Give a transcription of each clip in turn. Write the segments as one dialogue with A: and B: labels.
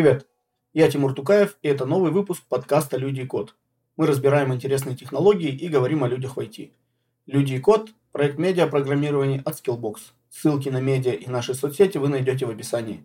A: Привет, я Тимур Тукаев, и это новый выпуск подкаста «Люди и код». Мы разбираем интересные технологии и говорим о людях в IT. «Люди и код» – проект медиапрограммирования от Skillbox. Ссылки на медиа и наши соцсети вы найдете в описании.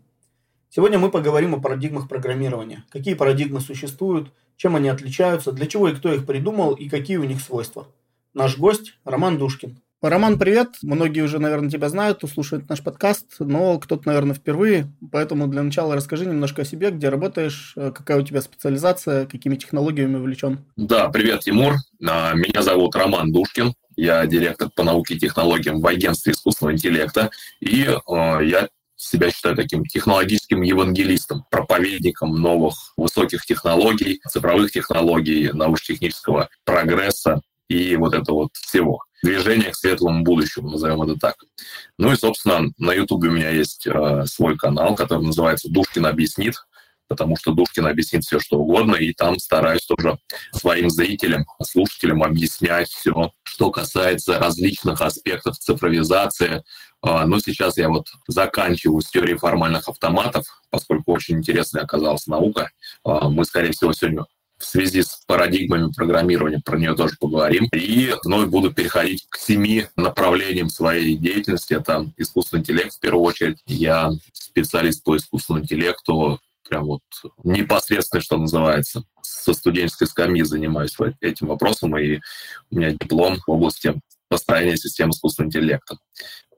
A: Сегодня мы поговорим о парадигмах программирования. Какие парадигмы существуют, чем они отличаются, для чего и кто их придумал и какие у них свойства. Наш гость – Роман Душкин, Роман, привет. Многие уже, наверное, тебя знают, слушают наш подкаст, но кто-то, наверное, впервые. Поэтому для начала расскажи немножко о себе, где работаешь, э, какая у тебя специализация, какими технологиями увлечен.
B: Да, привет, Тимур. А, меня зовут Роман Душкин. Я директор по науке и технологиям в агентстве искусственного интеллекта. И э, я себя считаю таким технологическим евангелистом, проповедником новых высоких технологий, цифровых технологий, научно-технического прогресса и вот это вот всего движение к светлому будущему, назовем это так. Ну и, собственно, на Ютубе у меня есть э, свой канал, который называется «Душкин объяснит», потому что Душкин объяснит все, что угодно, и там стараюсь тоже своим зрителям, слушателям объяснять все, что касается различных аспектов цифровизации. Э, ну, сейчас я вот заканчиваю с теорией формальных автоматов, поскольку очень интересная оказалась наука. Э, мы, скорее всего, сегодня в связи с парадигмами программирования, про нее тоже поговорим. И вновь буду переходить к семи направлениям своей деятельности. Это искусственный интеллект в первую очередь. Я специалист по искусственному интеллекту, прям вот непосредственно, что называется. Со студенческой скамьи занимаюсь этим вопросом, и у меня диплом в области построения систем искусственного интеллекта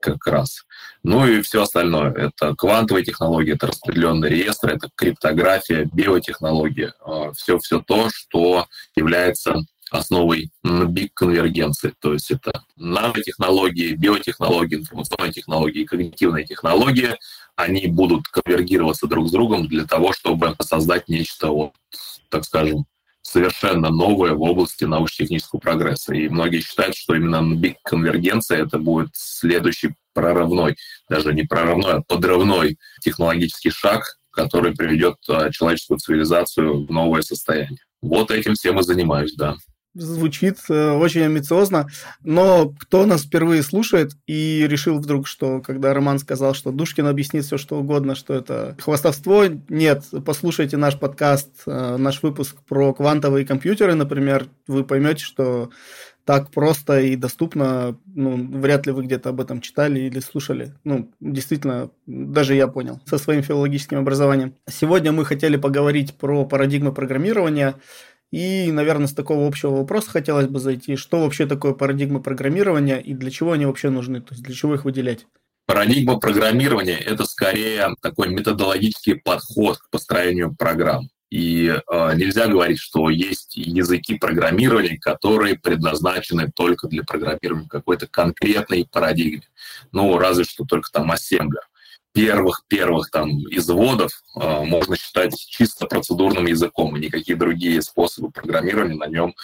B: как раз. Ну и все остальное. Это квантовые технологии, это распределенные реестры, это криптография, биотехнология. Все-все а, то, что является основой биг-конвергенции. То есть это нанотехнологии, биотехнологии, информационные технологии, когнитивные технологии. Они будут конвергироваться друг с другом для того, чтобы создать нечто, вот, так скажем, совершенно новое в области научно-технического прогресса. И многие считают, что именно биг-конвергенция это будет следующий прорывной, даже не прорывной, а подрывной технологический шаг, который приведет а, человеческую цивилизацию в новое состояние. Вот этим всем и занимаюсь, да
A: звучит э, очень амбициозно, но кто нас впервые слушает и решил вдруг, что когда Роман сказал, что Душкин объяснит все, что угодно, что это хвастовство, нет, послушайте наш подкаст, э, наш выпуск про квантовые компьютеры, например, вы поймете, что так просто и доступно, ну, вряд ли вы где-то об этом читали или слушали. Ну, действительно, даже я понял со своим филологическим образованием. Сегодня мы хотели поговорить про парадигмы программирования, и, наверное, с такого общего вопроса хотелось бы зайти. Что вообще такое парадигма программирования и для чего они вообще нужны? То есть для чего их выделять?
B: Парадигма программирования – это скорее такой методологический подход к построению программ. И э, нельзя говорить, что есть языки программирования, которые предназначены только для программирования какой-то конкретной парадигме. Ну, разве что только там ассемблер первых-первых там изводов э, можно считать чисто процедурным языком, и никакие другие способы программирования на нем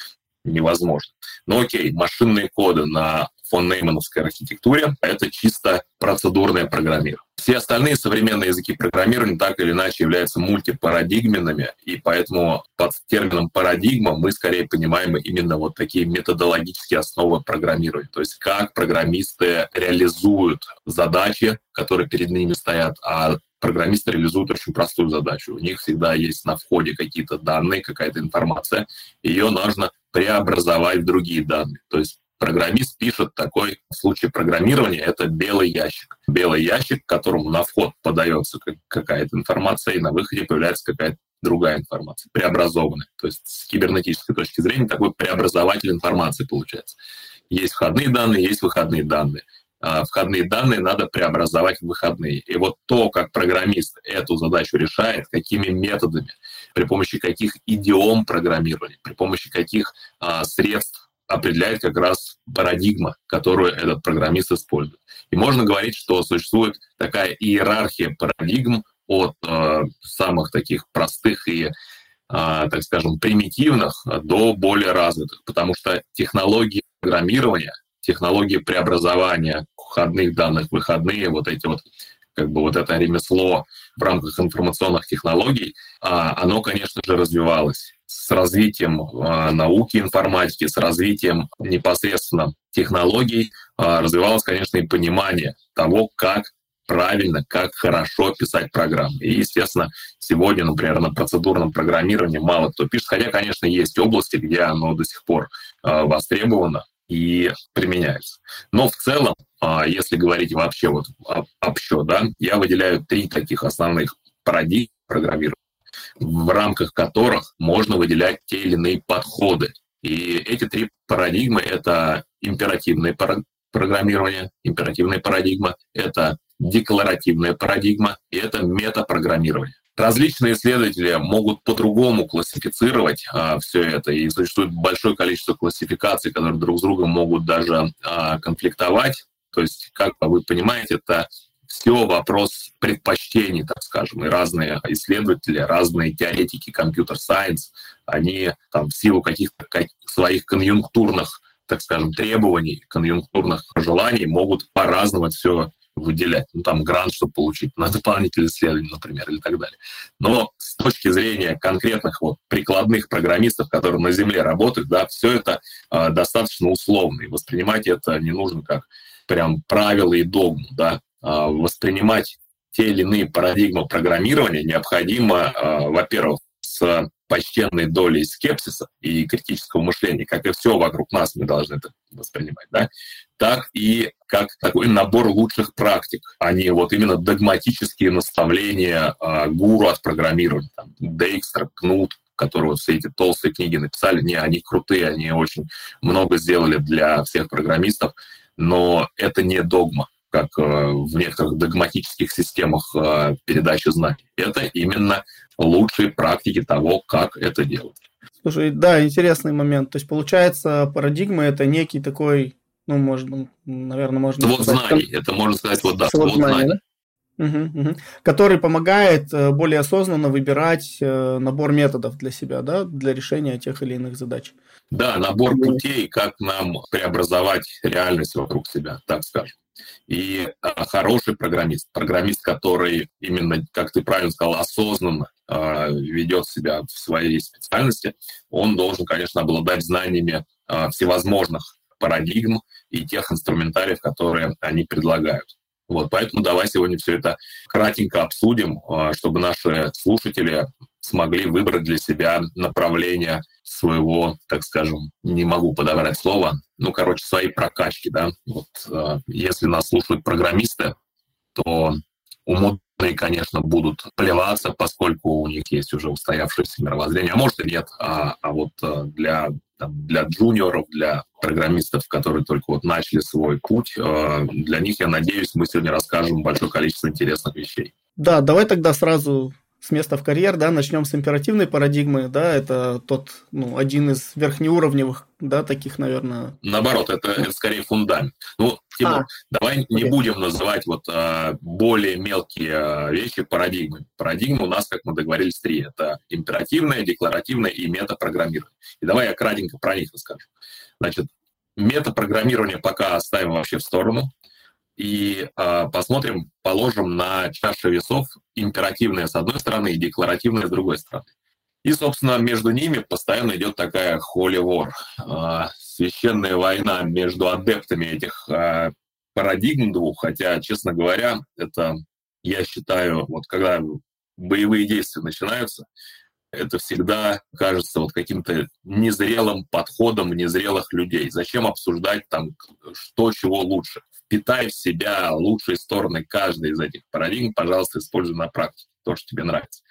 B: невозможно. Ну окей, машинные коды на фон Неймановской архитектуре — это чисто процедурное программирование. Все остальные современные языки программирования так или иначе являются мультипарадигменными, и поэтому под термином парадигма мы скорее понимаем именно вот такие методологические основы программирования, то есть как программисты реализуют задачи, которые перед ними стоят, а программисты реализуют очень простую задачу. У них всегда есть на входе какие-то данные, какая-то информация, ее нужно преобразовать в другие данные. То есть программист пишет такой в случае программирования это белый ящик. Белый ящик, к которому на вход подается какая-то информация, и на выходе появляется какая-то другая информация, преобразованная. То есть с кибернетической точки зрения такой преобразователь информации получается. Есть входные данные, есть выходные данные. А входные данные надо преобразовать в выходные. И вот то, как программист эту задачу решает, какими методами, при помощи каких идиом программирования, при помощи каких а, средств определяет как раз парадигма, которую этот программист использует. И можно говорить, что существует такая иерархия парадигм от э, самых таких простых и, э, так скажем, примитивных до более развитых, потому что технологии программирования, технологии преобразования входных данных, выходные, вот эти вот как бы вот это ремесло в рамках информационных технологий, а, оно, конечно же, развивалось с развитием э, науки информатики, с развитием непосредственно технологий э, развивалось, конечно, и понимание того, как правильно, как хорошо писать программы. И, естественно, сегодня, например, на процедурном программировании мало кто пишет, хотя, конечно, есть области, где оно до сих пор э, востребовано и применяется. Но в целом, если говорить вообще вот общо, да, я выделяю три таких основных парадигмы программирования, в рамках которых можно выделять те или иные подходы. И эти три парадигмы — это императивное программирование, императивная парадигма, это декларативная парадигма и это метапрограммирование. Различные исследователи могут по-другому классифицировать а, все это, и существует большое количество классификаций, которые друг с другом могут даже а, конфликтовать. То есть, как вы понимаете, это все вопрос предпочтений, так скажем, и разные исследователи, разные теоретики компьютер-сайенс, они там в силу каких-то своих конъюнктурных, так скажем, требований, конъюнктурных желаний могут по-разному все выделять, ну, там, грант, чтобы получить на дополнительное исследование, например, или так далее. Но с точки зрения конкретных вот прикладных программистов, которые на Земле работают, да, все это э, достаточно условно, и воспринимать это не нужно как прям правило и догму, да, воспринимать те или иные парадигмы программирования необходимо, э, во-первых, с почтенной долей скепсиса и критического мышления, как и все вокруг нас мы должны это воспринимать, да, так и как такой набор лучших практик, а не вот именно догматические наставления э, гуру от программирования, там, Дейкстер, Кнут, которые все эти толстые книги написали, не, они крутые, они очень много сделали для всех программистов, но это не догма как э, в некоторых догматических системах э, передачи знаний. Это именно лучшие практики того, как это делать.
A: Слушай, да, интересный момент. То есть, получается, парадигма – это некий такой, ну, можно, наверное, можно
B: свод сказать... знаний. Это можно сказать, вот да, свод
A: знаний. знаний. Да? Угу, угу. Который помогает э, более осознанно выбирать набор методов для себя, да, для решения тех или иных задач.
B: Да, набор путей, как нам преобразовать реальность вокруг себя, так скажем. И а, хороший программист, программист, который именно, как ты правильно сказал, осознанно а, ведет себя в своей специальности, он должен, конечно, обладать знаниями а, всевозможных парадигм и тех инструментариев, которые они предлагают. Вот, поэтому давай сегодня все это кратенько обсудим, чтобы наши слушатели смогли выбрать для себя направление своего, так скажем, не могу подобрать слово, ну, короче, своей прокачки, да. Вот, э, если нас слушают программисты, то умные, конечно, будут плеваться, поскольку у них есть уже устоявшееся мировоззрение, а может и нет, а, а вот э, для, там, для джуниоров, для программистов, которые только вот начали свой путь, э, для них, я надеюсь, мы сегодня расскажем большое количество интересных вещей.
A: Да, давай тогда сразу с места в карьер, да, начнем с императивной парадигмы, да, это тот, ну, один из верхнеуровневых, да, таких, наверное.
B: Наоборот, это, это скорее фундамент. Ну, Тимур, а, давай окей. не будем называть вот а, более мелкие а, вещи парадигмы. Парадигмы у нас, как мы договорились, три. Это императивная, декларативная и метапрограммирование. И давай я кратенько про них расскажу. Значит, метапрограммирование пока оставим вообще в сторону и э, посмотрим, положим на чашу весов императивное с одной стороны и декларативное с другой стороны. И, собственно, между ними постоянно идет такая holy war, э, священная война между адептами этих э, парадигм двух, хотя, честно говоря, это, я считаю, вот когда боевые действия начинаются, это всегда кажется вот каким-то незрелым подходом незрелых людей. Зачем обсуждать там, что чего лучше? Впитай в себя лучшие стороны каждой из этих парадигм, пожалуйста, используй на практике то, что тебе нравится.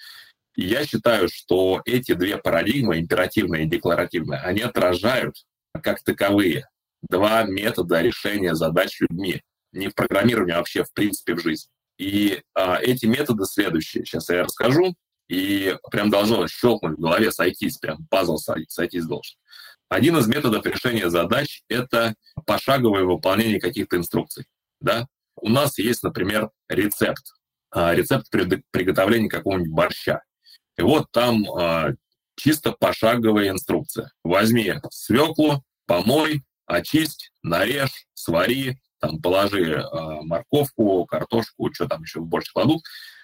B: И я считаю, что эти две парадигмы, императивная и декларативная, они отражают как таковые два метода решения задач людьми. Не в программировании, а вообще в принципе в жизни. И а, эти методы следующие. Сейчас я расскажу, и прям должно щелкнуть в голове, сойтись, прям пазл сойтись должен. Один из методов решения задач — это пошаговое выполнение каких-то инструкций. Да? У нас есть, например, рецепт. А, рецепт приготовления какого-нибудь борща. И вот там а, чисто пошаговая инструкция. Возьми свеклу, помой, очисть, нарежь, свари, там положи а, морковку, картошку, что там еще больше кладут.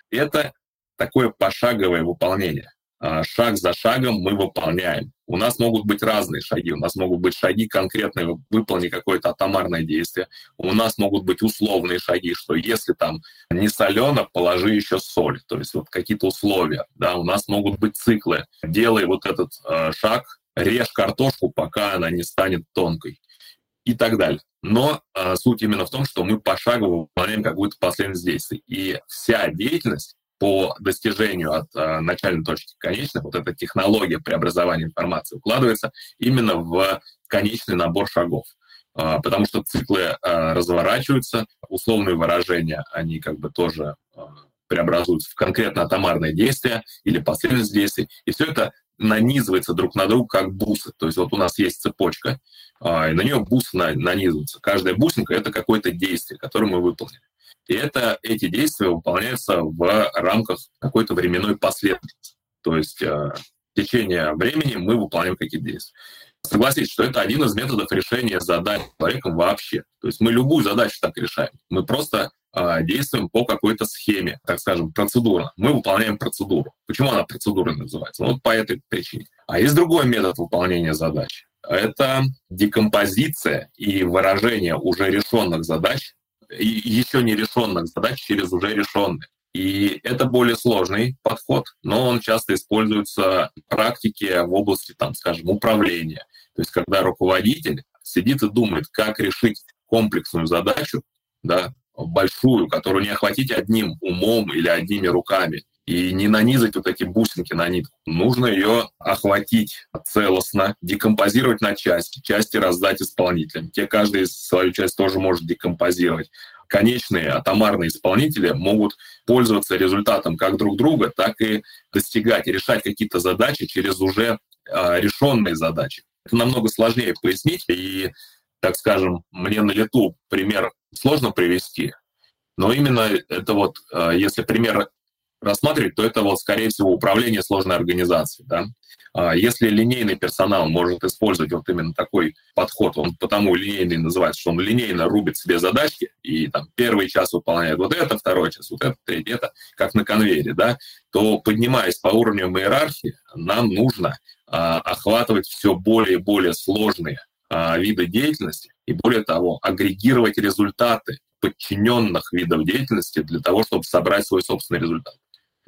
B: Это такое пошаговое выполнение. А, шаг за шагом мы выполняем. У нас могут быть разные шаги. У нас могут быть шаги конкретные, выполни какое-то атомарное действие. У нас могут быть условные шаги, что если там не солено, положи еще соль. То есть вот какие-то условия. Да, у нас могут быть циклы. Делай вот этот э, шаг, режь картошку, пока она не станет тонкой и так далее. Но э, суть именно в том, что мы пошагово выполняем какую-то последовательность действий. И вся деятельность по достижению от э, начальной точки к конечной, вот эта технология преобразования информации укладывается именно в конечный набор шагов. Э, потому что циклы э, разворачиваются, условные выражения, они как бы тоже э, преобразуются в конкретно атомарные действия или последовательность действий. И все это нанизывается друг на друга как бусы. То есть вот у нас есть цепочка, и на нее бусы нанизываются. Каждая бусинка — это какое-то действие, которое мы выполнили. И это, эти действия выполняются в рамках какой-то временной последовательности. То есть э, в течение времени мы выполняем какие-то действия. Согласитесь, что это один из методов решения задач человеком вообще. То есть мы любую задачу так решаем. Мы просто э, действуем по какой-то схеме, так скажем, процедура. Мы выполняем процедуру. Почему она процедурой называется? Вот по этой причине. А есть другой метод выполнения задач. Это декомпозиция и выражение уже решенных задач еще не решенных задач через уже решенные. И это более сложный подход, но он часто используется в практике в области, там, скажем, управления. То есть когда руководитель сидит и думает, как решить комплексную задачу, да, большую, которую не охватить одним умом или одними руками, и не нанизать вот эти бусинки на нитку. Нужно ее охватить целостно, декомпозировать на части, части раздать исполнителям. Те каждый свою часть тоже может декомпозировать. Конечные атомарные исполнители могут пользоваться результатом как друг друга, так и достигать решать какие-то задачи через уже э, решенные задачи. Это намного сложнее пояснить, и, так скажем, мне на лету пример сложно привести, но именно это вот, если пример рассматривать, то это вот, скорее всего, управление сложной организацией. Да? А если линейный персонал может использовать вот именно такой подход, он потому линейный называется, что он линейно рубит себе задачки, и там первый час выполняет вот это, второй час вот это, третий это, как на конвейере, да, то поднимаясь по уровню иерархии, нам нужно а, охватывать все более и более сложные а, виды деятельности, и более того, агрегировать результаты подчиненных видов деятельности для того, чтобы собрать свой собственный результат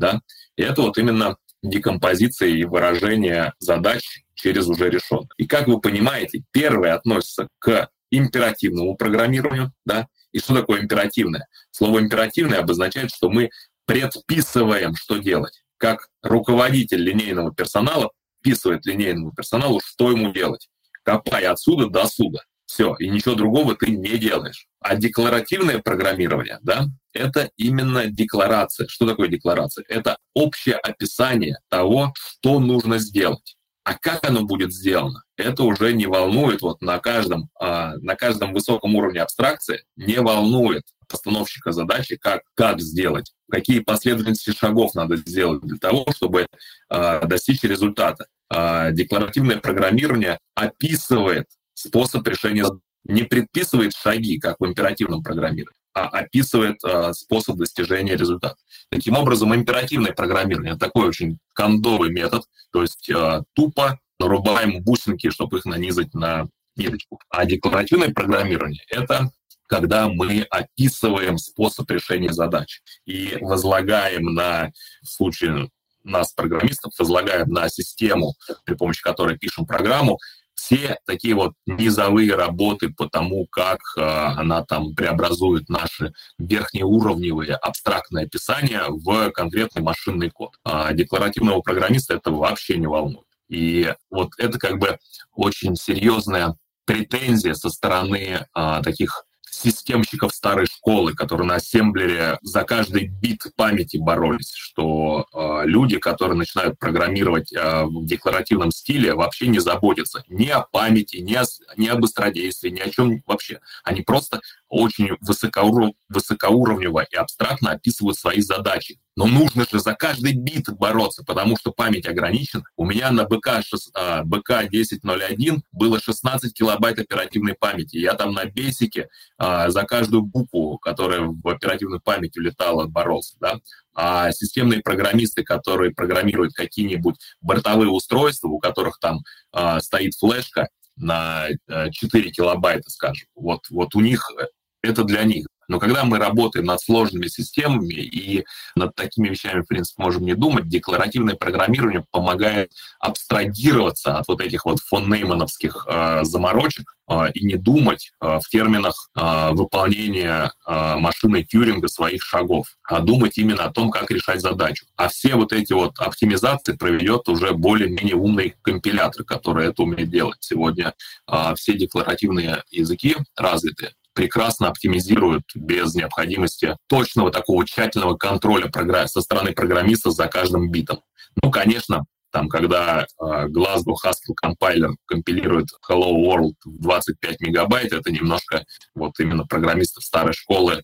B: да, и это вот именно декомпозиция и выражение задач через уже решенных. И как вы понимаете, первое относится к императивному программированию, да, и что такое императивное? Слово императивное обозначает, что мы предписываем, что делать. Как руководитель линейного персонала вписывает линейному персоналу, что ему делать. Копай отсюда до суда. Все, и ничего другого ты не делаешь. А декларативное программирование, да, это именно декларация. Что такое декларация? Это общее описание того, что нужно сделать. А как оно будет сделано, это уже не волнует вот на каждом, а, на каждом высоком уровне абстракции, не волнует постановщика задачи, как, как сделать, какие последовательности шагов надо сделать для того, чтобы а, достичь результата. А, декларативное программирование описывает способ решения, не предписывает шаги, как в императивном программировании, а описывает э, способ достижения результата. Таким образом, императивное программирование — такой очень кондовый метод, то есть э, тупо нарубаем бусинки, чтобы их нанизать на ниточку. А декларативное программирование — это когда мы описываем способ решения задач и возлагаем на, в случае нас, программистов, возлагаем на систему, при помощи которой пишем программу, все такие вот низовые работы по тому, как э, она там преобразует наши верхнеуровневые абстрактные описания в конкретный машинный код. А декларативного программиста это вообще не волнует. И вот это как бы очень серьезная претензия со стороны а, таких системщиков старой школы, которые на ассемблере за каждый бит памяти боролись, что э, люди, которые начинают программировать э, в декларативном стиле, вообще не заботятся ни о памяти, ни, о, ни о быстродействии, ни о чем вообще. Они просто очень высокоуров... высокоуровнево и абстрактно описывают свои задачи. Но нужно же за каждый бит бороться, потому что память ограничена. У меня на БК, 6, БК 1001 было 16 килобайт оперативной памяти. Я там на бесике а, за каждую букву, которая в оперативную память улетала, боролся. Да? А системные программисты, которые программируют какие-нибудь бортовые устройства, у которых там а, стоит флешка, на 4 э, килобайта, скажем. Вот, вот у них э, это для них. Но когда мы работаем над сложными системами и над такими вещами, в принципе, можем не думать, декларативное программирование помогает абстрагироваться от вот этих вот фон Неймановских э, заморочек э, и не думать э, в терминах э, выполнения э, машины Тьюринга своих шагов, а думать именно о том, как решать задачу. А все вот эти вот оптимизации проведет уже более-менее умный компилятор, который это умеет делать. Сегодня э, все декларативные языки развиты, прекрасно оптимизируют без необходимости точного такого тщательного контроля со стороны программиста за каждым битом. Ну, конечно, там, когда э, Glasgow Haskell компайлер компилирует Hello World в 25 мегабайт, это немножко вот именно программистов старой школы э,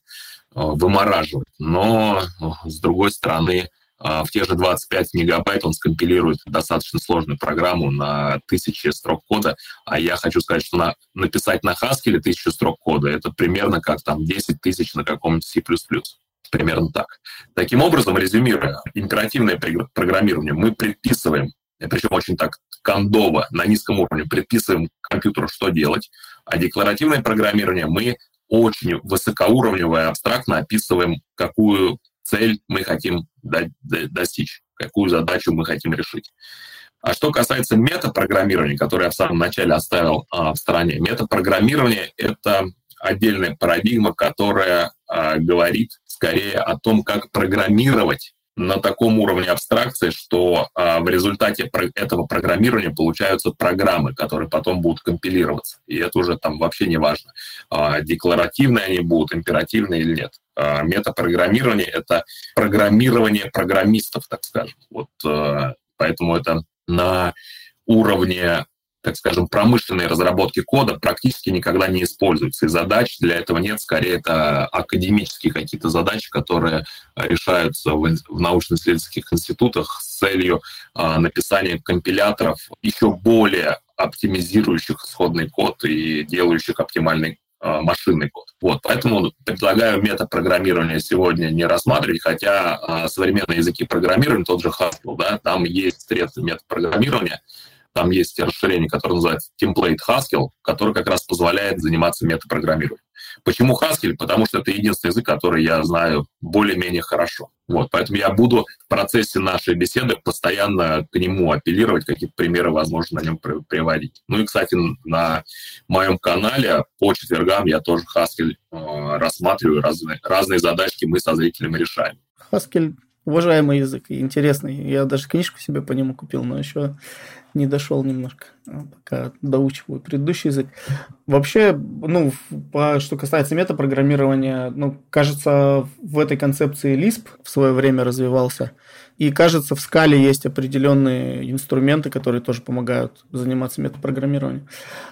B: вымораживает. Но, с другой стороны, в те же 25 мегабайт он скомпилирует достаточно сложную программу на тысячи строк кода, а я хочу сказать, что на, написать на Haskell тысячу строк кода — это примерно как там 10 тысяч на каком-нибудь C++. Примерно так. Таким образом, резюмируя, императивное программирование мы предписываем, причем очень так кондово, на низком уровне, предписываем компьютеру, что делать, а декларативное программирование мы очень высокоуровнево и абстрактно описываем, какую цель мы хотим достичь, какую задачу мы хотим решить. А что касается метапрограммирования, которое я в самом начале оставил а, в стороне, метапрограммирование — это отдельная парадигма, которая а, говорит скорее о том, как программировать на таком уровне абстракции, что а, в результате про- этого программирования получаются программы, которые потом будут компилироваться. И это уже там вообще не важно, а, декларативные они будут, императивные или нет. А, метапрограммирование — это программирование программистов, так скажем. Вот а, поэтому это на уровне так скажем, промышленной разработки кода практически никогда не используется. И задач для этого нет, скорее это академические какие-то задачи, которые решаются в, в научно-исследовательских институтах с целью э, написания компиляторов, еще более оптимизирующих исходный код и делающих оптимальный машинный код. Вот, поэтому предлагаю метапрограммирование сегодня не рассматривать, хотя а, современные языки программирования, тот же Haskell, да, там есть средства метапрограммирования, там есть расширение, которое называется Template Haskell, которое как раз позволяет заниматься метапрограммированием. Почему Haskell? Потому что это единственный язык, который я знаю более-менее хорошо. Вот, поэтому я буду в процессе нашей беседы постоянно к нему апеллировать, какие-то примеры, возможно, на нем приводить. Ну и, кстати, на моем канале по четвергам я тоже Haskell э, рассматриваю, разные, разные задачки мы со зрителями решаем.
A: Haskell уважаемый язык и интересный. Я даже книжку себе по нему купил, но еще не дошел немножко, а, пока доучиваю предыдущий язык. Вообще, ну, по, что касается метапрограммирования, ну, кажется, в этой концепции Lisp в свое время развивался – и кажется, в скале есть определенные инструменты, которые тоже помогают заниматься метапрограммированием.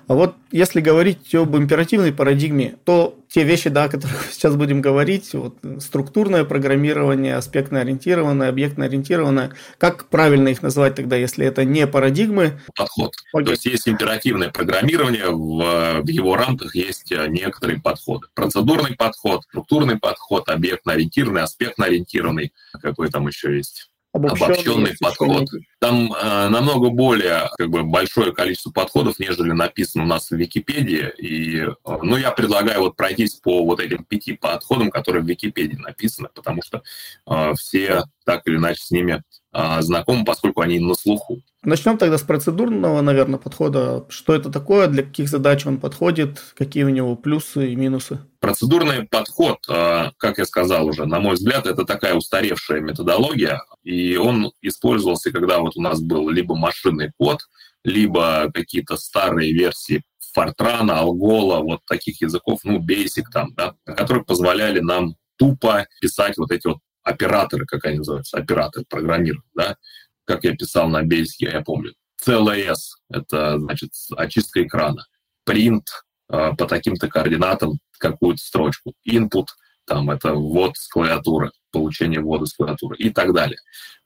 A: А вот если говорить об императивной парадигме, то те вещи, да, о которых сейчас будем говорить, вот, структурное программирование, аспектно-ориентированное, объектно-ориентированное, как правильно их назвать тогда, если это не парадигмы?
B: Подход. Окей. То есть есть императивное программирование, в, в его рамках есть э, некоторые подходы. Процедурный подход, структурный подход, объектно-ориентированный, аспектно-ориентированный, какой там еще есть? обобщенный, обобщенный подход. Там э, намного более как бы, большое количество подходов, нежели написано у нас в Википедии. И, э, ну, я предлагаю вот пройтись по вот этим пяти подходам, которые в Википедии написаны, потому что э, все так или иначе с ними э, знакомы, поскольку они на слуху.
A: Начнем тогда с процедурного, наверное, подхода. Что это такое, для каких задач он подходит, какие у него плюсы и минусы?
B: Процедурный подход, а, как я сказал уже, на мой взгляд, это такая устаревшая методология, и он использовался, когда вот у нас был либо машинный код, либо какие-то старые версии Фортрана, Алгола, вот таких языков, ну, Basic там, да, которые позволяли нам тупо писать вот эти вот операторы, как они называются, операторы программирования, да, как я писал на Basic, я помню. CLS — это, значит, очистка экрана. Print э, по таким-то координатам какую-то строчку. Input, там это ввод с клавиатуры, получение ввода с клавиатуры и так далее.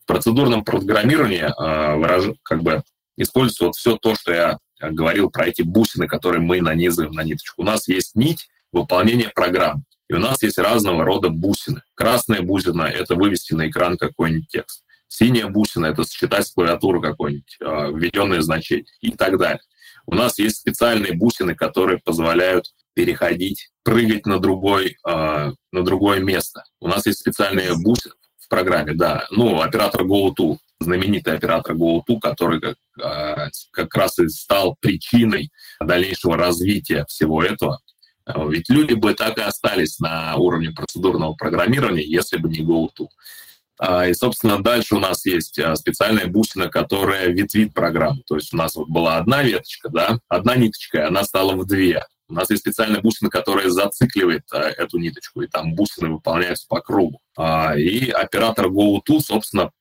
B: Процедурном программировании э, выражу, как бы используется вот все то, что я говорил про эти бусины, которые мы нанизываем на ниточку. У нас есть нить выполнения программ, и у нас есть разного рода бусины. Красная бусина — это вывести на экран какой-нибудь текст. Синяя бусина — это считать с клавиатуры какое-нибудь э, введенное значение и так далее. У нас есть специальные бусины, которые позволяют переходить, прыгать на, другой, э, на другое место. У нас есть специальные бусины программе, да. Ну, оператор GoTo, знаменитый оператор GoTo, который как, э, как раз и стал причиной дальнейшего развития всего этого. Ведь люди бы так и остались на уровне процедурного программирования, если бы не GoTo. А, и, собственно, дальше у нас есть а, специальная бусина, которая ветвит программу. То есть у нас вот была одна веточка, да, одна ниточка, и она стала в две. У нас есть специальная бусина, которая зацикливает а, эту ниточку, и там бусины выполняются по кругу. И оператор GoTo, собственно,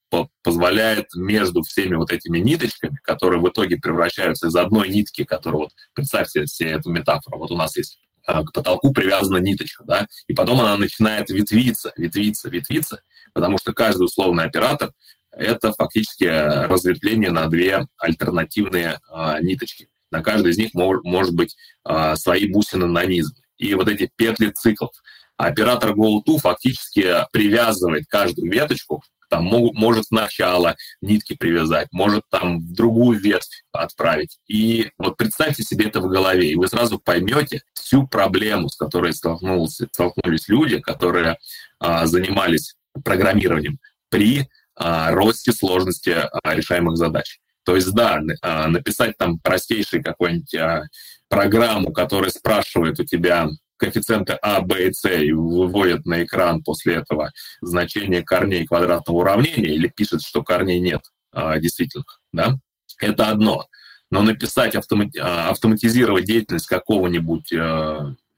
B: позволяет между всеми вот этими ниточками, которые в итоге превращаются из одной нитки, которая вот, представьте себе эту метафору, вот у нас есть к потолку привязана ниточка, да, и потом она начинает ветвиться, ветвиться, ветвиться, потому что каждый условный оператор — это фактически разветвление на две альтернативные а, ниточки. На каждой из них мож, может быть а, свои бусины нанизаны. И вот эти петли циклов. Оператор GoTo фактически привязывает каждую веточку там могут, может сначала нитки привязать, может там в другую ветвь отправить. И вот представьте себе это в голове, и вы сразу поймете всю проблему, с которой столкнулись, столкнулись люди, которые а, занимались программированием при а, росте сложности а, решаемых задач. То есть, да, а, написать там простейший какой-нибудь а, программу, которая спрашивает у тебя коэффициенты А, Б и С и выводит на экран после этого значение корней квадратного уравнения или пишет, что корней нет а, действительных, да, это одно. Но написать, автомати- автоматизировать деятельность какого-нибудь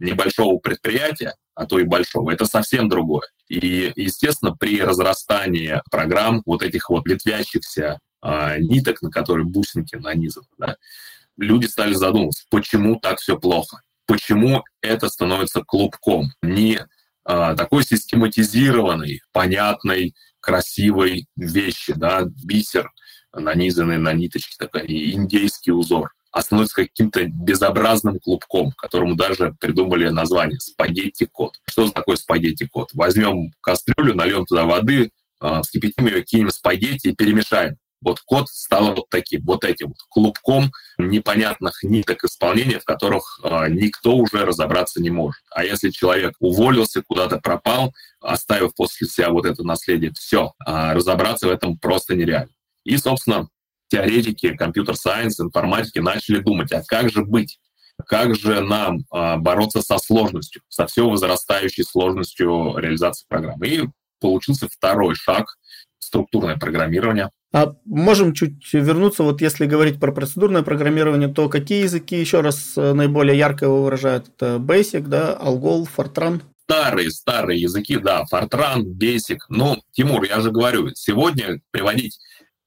B: небольшого предприятия, а то и большого, это совсем другое. И, естественно, при разрастании программ вот этих вот ветвящихся ниток, на которые бусинки нанизаны, да, люди стали задумываться, почему так все плохо, почему это становится клубком, не а, такой систематизированной, понятной, красивой вещи, да, бисер, нанизанный на ниточки, такой индейский узор а становится каким-то безобразным клубком, которому даже придумали название спагетти-кот. Что за такое спагетти-кот? Возьмем кастрюлю, нальем туда воды, а, вскипятим ее, кинем спагетти и перемешаем. Вот кот стал вот таким, вот этим вот клубком непонятных ниток исполнения, в которых э, никто уже разобраться не может. А если человек уволился, куда-то пропал, оставив после себя вот это наследие, все, э, разобраться в этом просто нереально. И, собственно, теоретики компьютер-сайенс, информатики начали думать, а как же быть? Как же нам а, бороться со сложностью, со все возрастающей сложностью реализации программы? И получился второй шаг структурное программирование.
A: А можем чуть вернуться, вот если говорить про процедурное программирование, то какие языки еще раз э, наиболее ярко его выражают? Это Basic, да, Algol, Fortran?
B: Старые, старые языки, да, Fortran, Basic. Ну, Тимур, я же говорю, сегодня приводить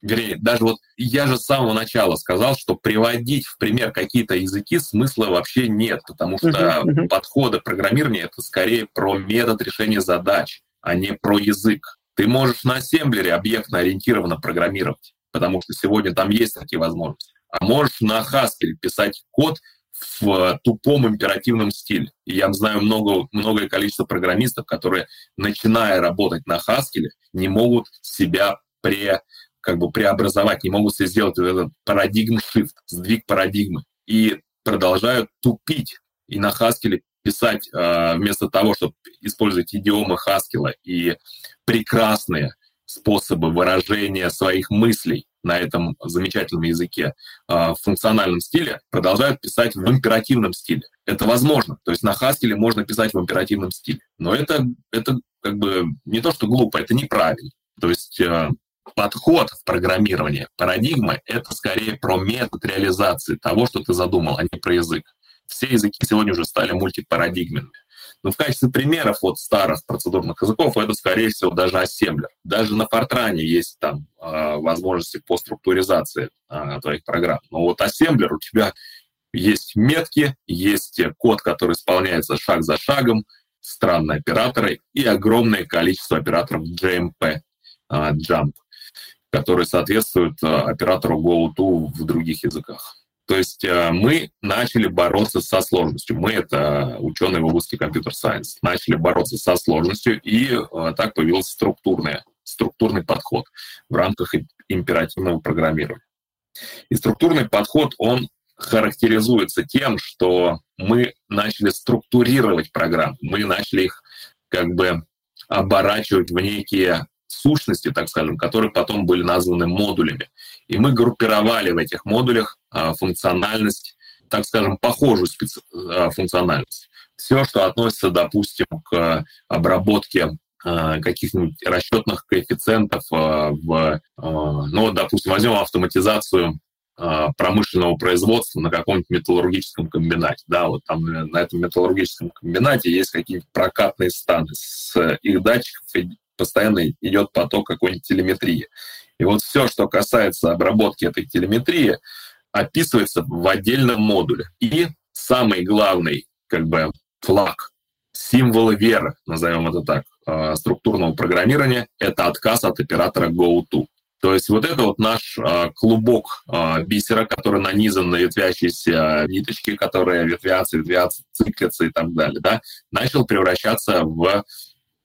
B: даже вот я же с самого начала сказал, что приводить в пример какие-то языки смысла вообще нет, потому что uh-huh, uh-huh. подходы программирования это скорее про метод решения задач, а не про язык. Ты можешь на ассемблере объектно-ориентированно программировать, потому что сегодня там есть такие возможности. А можешь на Haskell писать код в тупом императивном стиле. И я знаю много, многое количество программистов, которые, начиная работать на Haskell, не могут себя пре как бы преобразовать, не могут себе сделать этот парадигм shift, сдвиг парадигмы, и продолжают тупить и на Haskell писать э, вместо того, чтобы использовать идиомы Haskell и прекрасные способы выражения своих мыслей на этом замечательном языке э, в функциональном стиле, продолжают писать в императивном стиле. Это возможно. То есть на Haskell можно писать в императивном стиле. Но это, это как бы не то, что глупо, это неправильно. То есть э, подход в программировании, парадигма — это скорее про метод реализации того, что ты задумал, а не про язык. Все языки сегодня уже стали мультипарадигменными. Но в качестве примеров вот старых процедурных языков это, скорее всего, даже ассемблер. Даже на Фортране есть там э, возможности по структуризации э, твоих программ. Но вот ассемблер у тебя Есть метки, есть код, который исполняется шаг за шагом, странные операторы и огромное количество операторов JMP, а, Jump, которые соответствуют оператору GoTo в других языках. То есть а, мы начали бороться со сложностью. Мы, это ученые в области компьютер-сайенс, начали бороться со сложностью, и так появился структурный, структурный подход в рамках императивного программирования. И структурный подход, он характеризуется тем, что мы начали структурировать программы, мы начали их как бы оборачивать в некие сущности, так скажем, которые потом были названы модулями. И мы группировали в этих модулях а, функциональность, так скажем, похожую специ... А, функциональность. Все, что относится, допустим, к обработке а, каких-нибудь расчетных коэффициентов в, ну, допустим, возьмем автоматизацию промышленного производства на каком-нибудь металлургическом комбинате. Да, вот там э, на этом металлургическом комбинате есть какие-нибудь прокатные станы. С их датчиков постоянно идет поток какой-нибудь телеметрии. И вот все, что касается обработки этой телеметрии, описывается в отдельном модуле. И самый главный как бы флаг, символы веры, назовем это так, а, структурного программирования, это отказ от оператора GoTo. То есть вот это вот наш а, клубок а, бисера, который нанизан на ветвящиеся ниточки, которые ветвятся, ветвятся, циклятся и так далее, да, начал превращаться в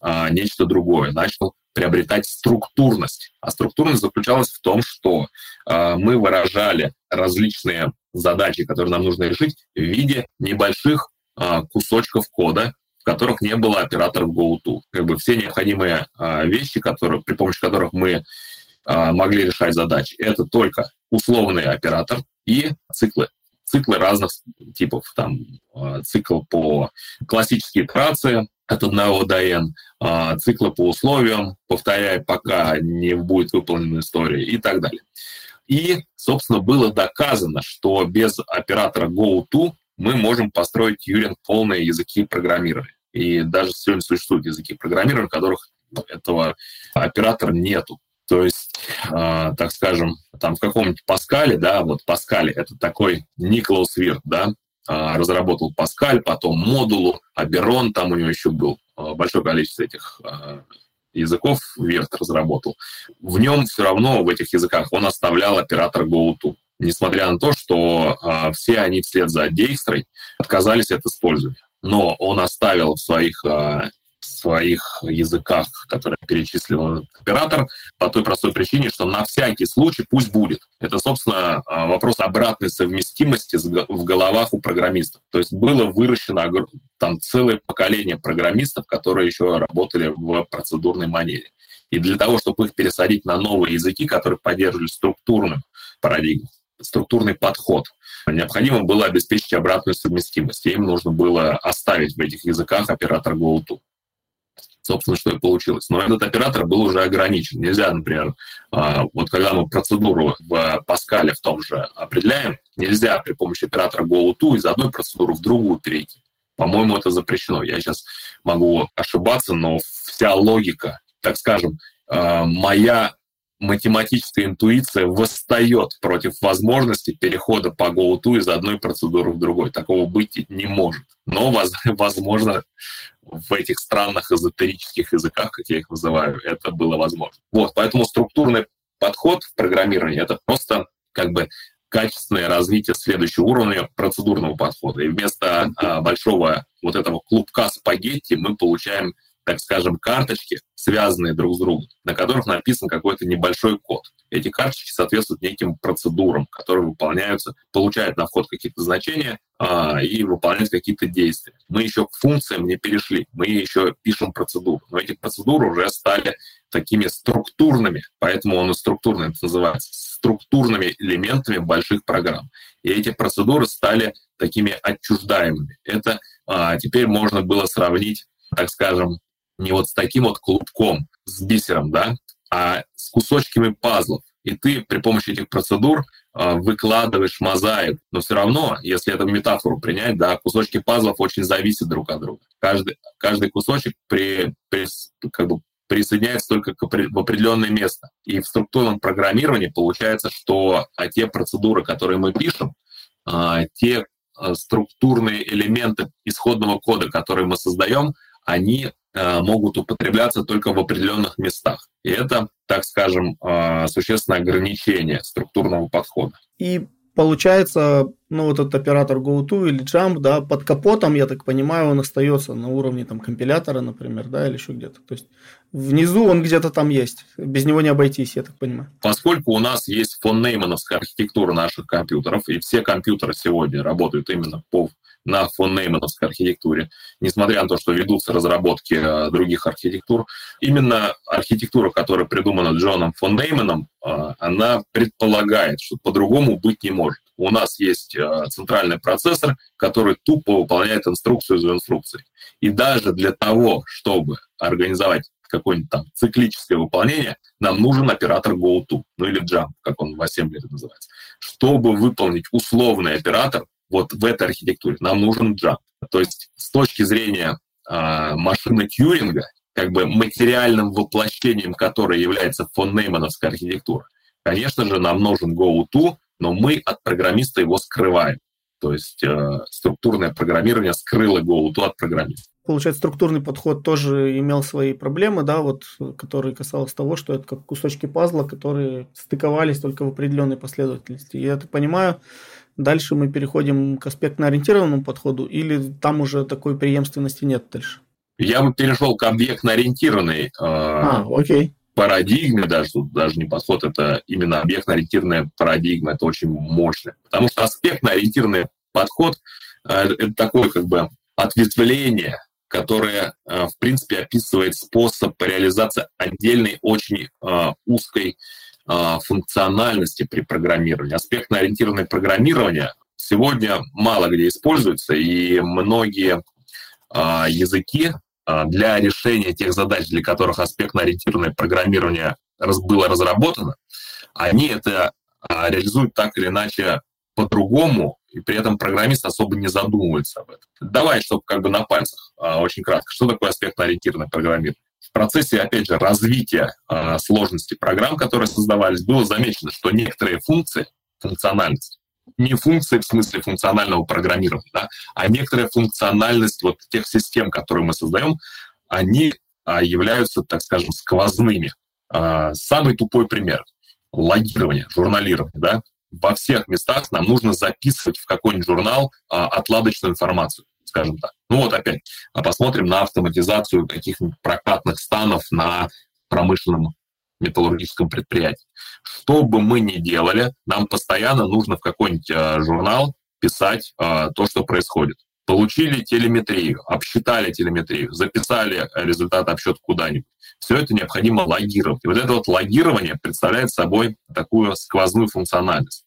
B: а, нечто другое, начал приобретать структурность. А структурность заключалась в том, что а, мы выражали различные задачи, которые нам нужно решить, в виде небольших а, кусочков кода, в которых не было операторов GoTo. Как бы все необходимые а, вещи, которые, при помощи которых мы а, могли решать задачи. Это только условный оператор и циклы. Циклы разных типов. Там цикл по классические итерации от 1 до n, а, циклы по условиям, повторяя, пока не будет выполнена история и так далее. И, собственно, было доказано, что без оператора GoTo мы можем построить Юрин полные языки программирования. И даже сегодня существуют языки программирования, в которых этого оператора нету. То есть, э, так скажем, там в каком-нибудь Паскале, да, вот Паскале, это такой Николаус Вирт, да, разработал Паскаль, потом модулу, Аберон, там у него еще был э, большое количество этих э, языков Вирт разработал. В нем все равно, в этих языках, он оставлял оператор GoTo. Несмотря на то, что все они вслед за Дейкстрой отказались от использования. Но он оставил в своих своих языках, которые перечислил оператор, по той простой причине, что на всякий случай пусть будет. Это, собственно, а, вопрос обратной совместимости в головах у программистов. То есть было выращено там целое поколение программистов, которые еще работали в процедурной манере. И для того, чтобы их пересадить на новые языки, которые поддерживали структурную парадигму, структурный подход, необходимо было обеспечить обратную совместимость. И им нужно было оставить в этих языках оператор GoTo собственно, что и получилось. Но этот оператор был уже ограничен. Нельзя, например, а, вот когда мы процедуру в Паскале в том же определяем, нельзя при помощи оператора GoTo из одной процедуры в другую перейти. По-моему, это запрещено. Я сейчас могу ошибаться, но вся логика, так скажем, а, моя математическая интуиция восстает против возможности перехода по GoTo из одной процедуры в другой. Такого быть не может. Но, возможно, в этих странных эзотерических языках, как я их называю, это было возможно. Вот, поэтому структурный подход в программировании — это просто как бы качественное развитие следующего уровня процедурного подхода. И вместо а, большого вот этого клубка спагетти мы получаем так скажем, карточки, связанные друг с другом, на которых написан какой-то небольшой код. Эти карточки соответствуют неким процедурам, которые выполняются, получают на вход какие-то значения а, и выполняют какие-то действия. Мы еще к функциям не перешли, мы еще пишем процедуру, но эти процедуры уже стали такими структурными, поэтому он и структурный это называется, структурными элементами больших программ. И эти процедуры стали такими отчуждаемыми. Это а, теперь можно было сравнить, так скажем, не вот с таким вот клубком, с бисером, да, а с кусочками пазлов. И ты при помощи этих процедур э, выкладываешь мозаик. Но все равно, если эту метафору принять, да, кусочки пазлов очень зависят друг от друга. Каждый, каждый кусочек при, при, как бы присоединяется только к, в определенное место. И в структурном программировании получается, что а те процедуры, которые мы пишем, а, те э, структурные элементы исходного кода, которые мы создаем, они э, могут употребляться только в определенных местах. И это, так скажем, э, существенное ограничение структурного подхода.
A: И получается, ну, вот этот оператор GoTo или Jump, да, под капотом, я так понимаю, он остается на уровне там компилятора, например, да, или еще где-то. То есть внизу он где-то там есть. Без него не обойтись, я так понимаю.
B: Поскольку у нас есть фон Неймановская архитектура наших компьютеров, и все компьютеры сегодня работают именно по на фон Неймановской архитектуре, несмотря на то, что ведутся разработки э, других архитектур. Именно архитектура, которая придумана Джоном фон Нейманом, э, она предполагает, что по-другому быть не может. У нас есть э, центральный процессор, который тупо выполняет инструкцию за инструкцией. И даже для того, чтобы организовать какое-нибудь там циклическое выполнение, нам нужен оператор GoTo, ну или Jump, как он в ассемблере называется. Чтобы выполнить условный оператор, вот в этой архитектуре нам нужен Jump. То есть с точки зрения э, машины Тьюринга, как бы материальным воплощением которой является фон Неймановская архитектура, конечно же, нам нужен GoTo, но мы от программиста его скрываем. То есть э, структурное программирование скрыло GoTo от программиста
A: получается, структурный подход тоже имел свои проблемы, да, вот, которые касалось того, что это как кусочки пазла, которые стыковались только в определенной последовательности. Я это понимаю. Дальше мы переходим к аспектно-ориентированному подходу, или там уже такой преемственности нет дальше?
B: Я бы перешел к объектно-ориентированной э,
A: а, окей.
B: парадигме, даже тут даже не подход, это именно объектно-ориентированная парадигма, это очень мощно. Потому что аспектно-ориентированный подход э, это такое как бы ответвление которая, э, в принципе, описывает способ реализации отдельной очень э, узкой функциональности при программировании. Аспектно-ориентированное программирование сегодня мало где используется, и многие языки для решения тех задач, для которых аспектно-ориентированное программирование было разработано, они это реализуют так или иначе по-другому, и при этом программист особо не задумывается об этом. Давай, чтобы как бы на пальцах, а, очень кратко. Что такое аспектно-ориентированное программирование? В процессе, опять же, развития а, сложности программ, которые создавались, было замечено, что некоторые функции, функциональность, не функции в смысле функционального программирования, да, а некоторая функциональность вот тех систем, которые мы создаем, они а, являются, так скажем, сквозными. Самый тупой пример — логирование, журналирование. Да? во всех местах нам нужно записывать в какой-нибудь журнал а, отладочную информацию, скажем так. Ну вот опять, а посмотрим на автоматизацию каких-нибудь прокатных станов на промышленном металлургическом предприятии. Что бы мы ни делали, нам постоянно нужно в какой-нибудь а, журнал писать а, то, что происходит. Получили телеметрию, обсчитали телеметрию, записали результат обсчета куда-нибудь все это необходимо логировать. И вот это вот логирование представляет собой такую сквозную функциональность.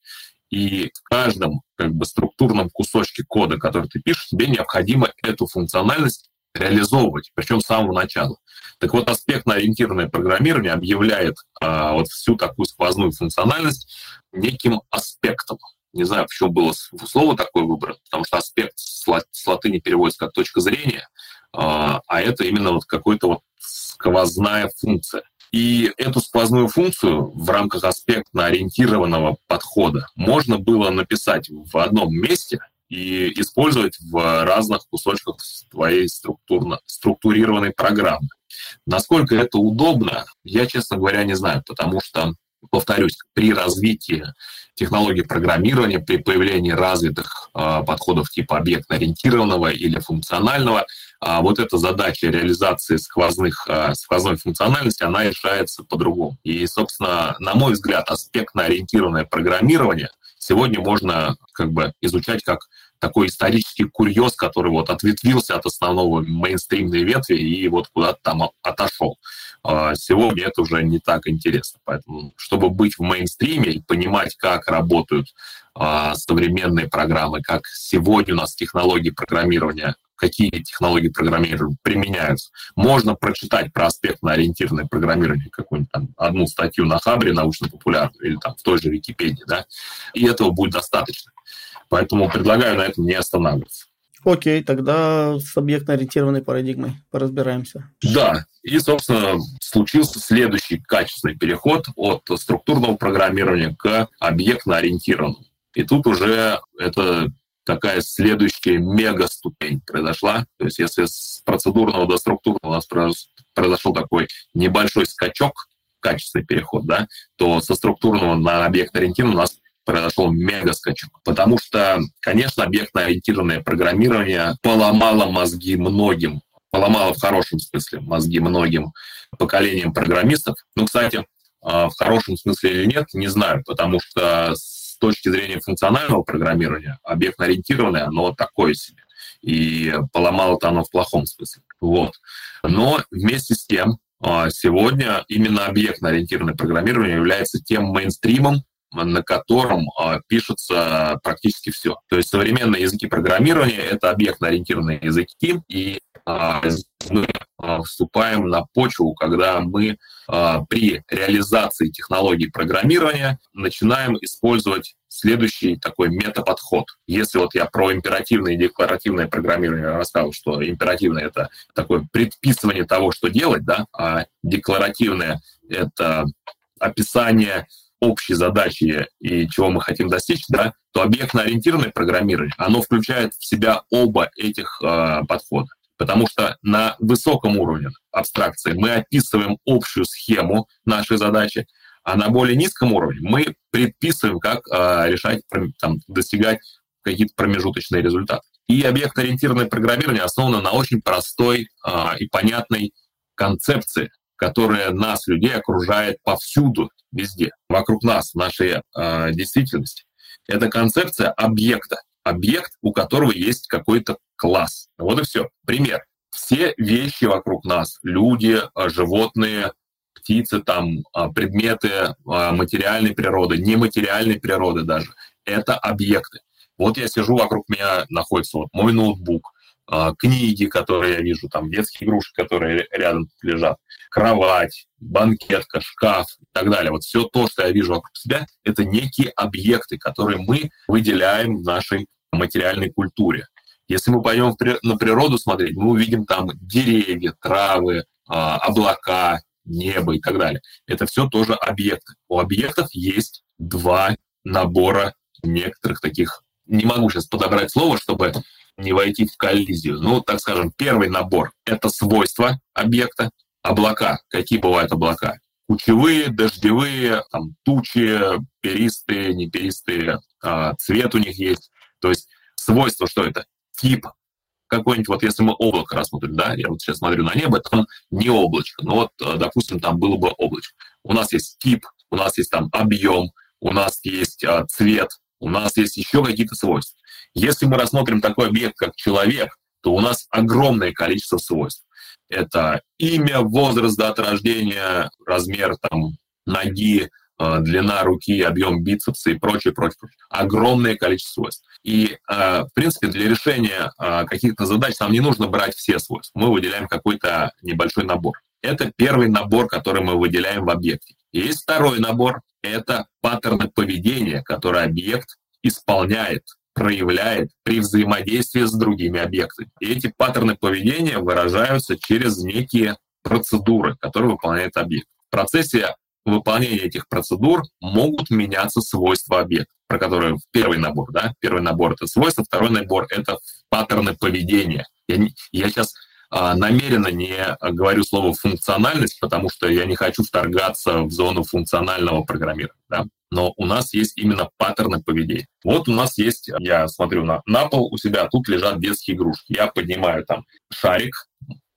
B: И в каждом как бы, структурном кусочке кода, который ты пишешь, тебе необходимо эту функциональность реализовывать, причем с самого начала. Так вот, аспектно-ориентированное программирование объявляет а, вот всю такую сквозную функциональность неким аспектом. Не знаю, почему было слово такое выбрано, потому что аспект с латыни переводится как точка зрения, а, а это именно вот какой-то вот сквозная функция. И эту сквозную функцию в рамках аспектно-ориентированного подхода можно было написать в одном месте и использовать в разных кусочках твоей структурно, структурированной программы. Насколько это удобно, я, честно говоря, не знаю, потому что, повторюсь, при развитии технологий программирования, при появлении развитых э, подходов типа объектно-ориентированного или функционального, а вот эта задача реализации сквозных, а, сквозной функциональности, она решается по-другому. И, собственно, на мой взгляд, аспектно-ориентированное программирование сегодня можно как бы изучать как такой исторический курьез, который вот ответвился от основного мейнстримной ветви и вот куда-то там отошел. А, сегодня это уже не так интересно. Поэтому, чтобы быть в мейнстриме и понимать, как работают современные программы, как сегодня у нас технологии программирования какие технологии программирования применяются. Можно прочитать про аспектно-ориентированное программирование, какую-нибудь там одну статью на Хабре научно-популярную или там в той же Википедии, да, и этого будет достаточно. Поэтому предлагаю на этом не останавливаться.
A: Окей, тогда с объектно-ориентированной парадигмой поразбираемся.
B: Да, и, собственно, случился следующий качественный переход от структурного программирования к объектно-ориентированному. И тут уже это такая следующая мега-ступень произошла. То есть если с процедурного до структурного у нас произошел такой небольшой скачок, качественный переход, да, то со структурного на объект-ориентированный у нас произошел мега-скачок. Потому что, конечно, объектно-ориентированное программирование поломало мозги многим, поломало в хорошем смысле мозги многим поколениям программистов. Ну, кстати, а, в хорошем смысле или нет, не знаю, потому что с точки зрения функционального программирования объектно-ориентированное, оно такое себе. И поломало-то оно в плохом смысле. Вот. Но вместе с тем, а, сегодня именно объектно-ориентированное программирование является тем мейнстримом, на котором а, пишется практически все. То есть современные языки программирования — это объектно-ориентированные языки, и а, мы а, вступаем на почву, когда мы при реализации технологий программирования начинаем использовать следующий такой метаподход. Если вот я про императивное и декларативное программирование рассказывал, что императивное — это такое предписывание того, что делать, да, а декларативное — это описание общей задачи и чего мы хотим достичь, да, то объектно-ориентированное программирование, оно включает в себя оба этих э, подхода. Потому что на высоком уровне абстракции мы описываем общую схему нашей задачи, а на более низком уровне мы предписываем, как э, решать, там, достигать какие-то промежуточные результаты. И объектно-ориентированное программирование основано на очень простой э, и понятной концепции, которая нас, людей, окружает повсюду, везде, вокруг нас, в нашей э, действительности. Это концепция объекта. Объект, у которого есть какой-то класс. Вот и все. Пример. Все вещи вокруг нас, люди, а, животные, птицы, там, а, предметы материальной природы, нематериальной природы даже, это объекты. Вот я сижу, вокруг меня находится вот мой ноутбук, книги, которые я вижу, там детские игрушки, которые рядом лежат, кровать, банкетка, шкаф и так далее. Вот все то, что я вижу вокруг себя, это некие объекты, которые мы выделяем в нашей материальной культуре. Если мы пойдем на природу смотреть, мы увидим там деревья, травы, а, облака, небо и так далее. Это все тоже объекты. У объектов есть два набора некоторых таких... Не могу сейчас подобрать слово, чтобы не войти в коллизию. Ну, так скажем, первый набор — это свойства объекта. Облака. Какие бывают облака? Кучевые, дождевые, там, тучи, перистые, неперистые, а, цвет у них есть. То есть свойства, что это? тип какой-нибудь, вот если мы облако рассмотрим, да, я вот сейчас смотрю на небо, там не облачко, но вот, э, допустим, там было бы облачко. У нас есть тип, у нас есть там объем, у нас есть а, цвет, у нас есть еще какие-то свойства. Если мы рассмотрим такой объект, как человек, то у нас огромное количество свойств. Это имя, возраст, дата рождения, размер там, ноги, Э, длина руки, объем бицепса и прочее, прочее, прочее. Огромное количество свойств. И, э, в принципе, для решения э, каких-то задач нам не нужно брать все свойства. Мы выделяем какой-то небольшой набор. Это первый набор, который мы выделяем в объекте. Есть второй набор. Это паттерны поведения, которые объект исполняет, проявляет при взаимодействии с другими объектами. И эти паттерны поведения выражаются через некие процедуры, которые выполняет объект. В процессе выполнения этих процедур могут меняться свойства объекта, про которые первый набор, да, первый набор — это свойства, второй набор — это паттерны поведения. Я, не, я сейчас намеренно не говорю слово «функциональность», потому что я не хочу вторгаться в зону функционального программирования, да, но у нас есть именно паттерны поведения. Вот у нас есть, я смотрю на, на пол у себя, тут лежат детские игрушки. Я поднимаю там шарик,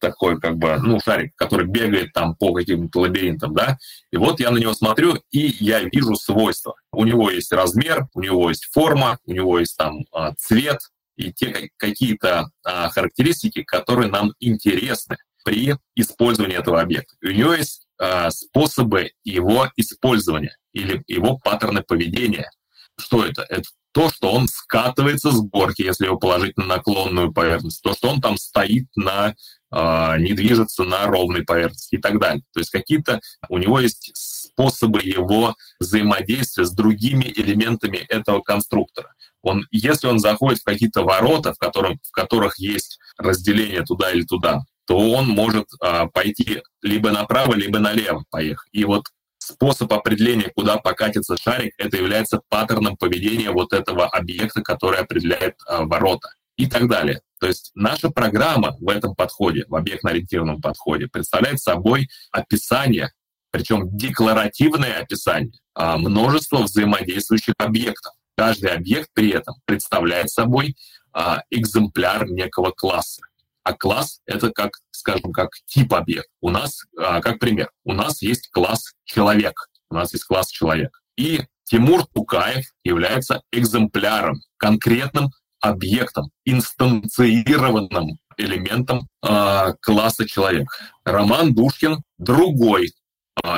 B: такой, как бы, ну, шарик, который бегает там по каким-то лабиринтам, да, и вот я на него смотрю, и я вижу свойства. У него есть размер, у него есть форма, у него есть там а, цвет и те какие-то а, характеристики, которые нам интересны при использовании этого объекта. У него есть а, способы его использования или его паттерны поведения. Что это? Это то, что он скатывается с горки, если его положить на наклонную поверхность, то, что он там стоит на а, не движется на ровной поверхности и так далее. То есть какие-то у него есть способы его взаимодействия с другими элементами этого конструктора. Он, если он заходит в какие-то ворота, в, котором, в которых есть разделение туда или туда, то он может а, пойти либо направо, либо налево поехать. И вот способ определения, куда покатится шарик, это является паттерном поведения вот этого объекта, который определяет э, ворота и так далее. То есть наша программа в этом подходе, в объектно-ориентированном подходе, представляет собой описание, причем декларативное описание а, множества взаимодействующих объектов. Каждый объект при этом представляет собой а, экземпляр некого класса. А класс — это как, скажем, как тип объект. У нас, а, как пример, у нас есть класс человек. У нас есть класс человек. И Тимур Тукаев является экземпляром, конкретным объектом, инстанцированным элементом э, класса человек. Роман Душкин — другой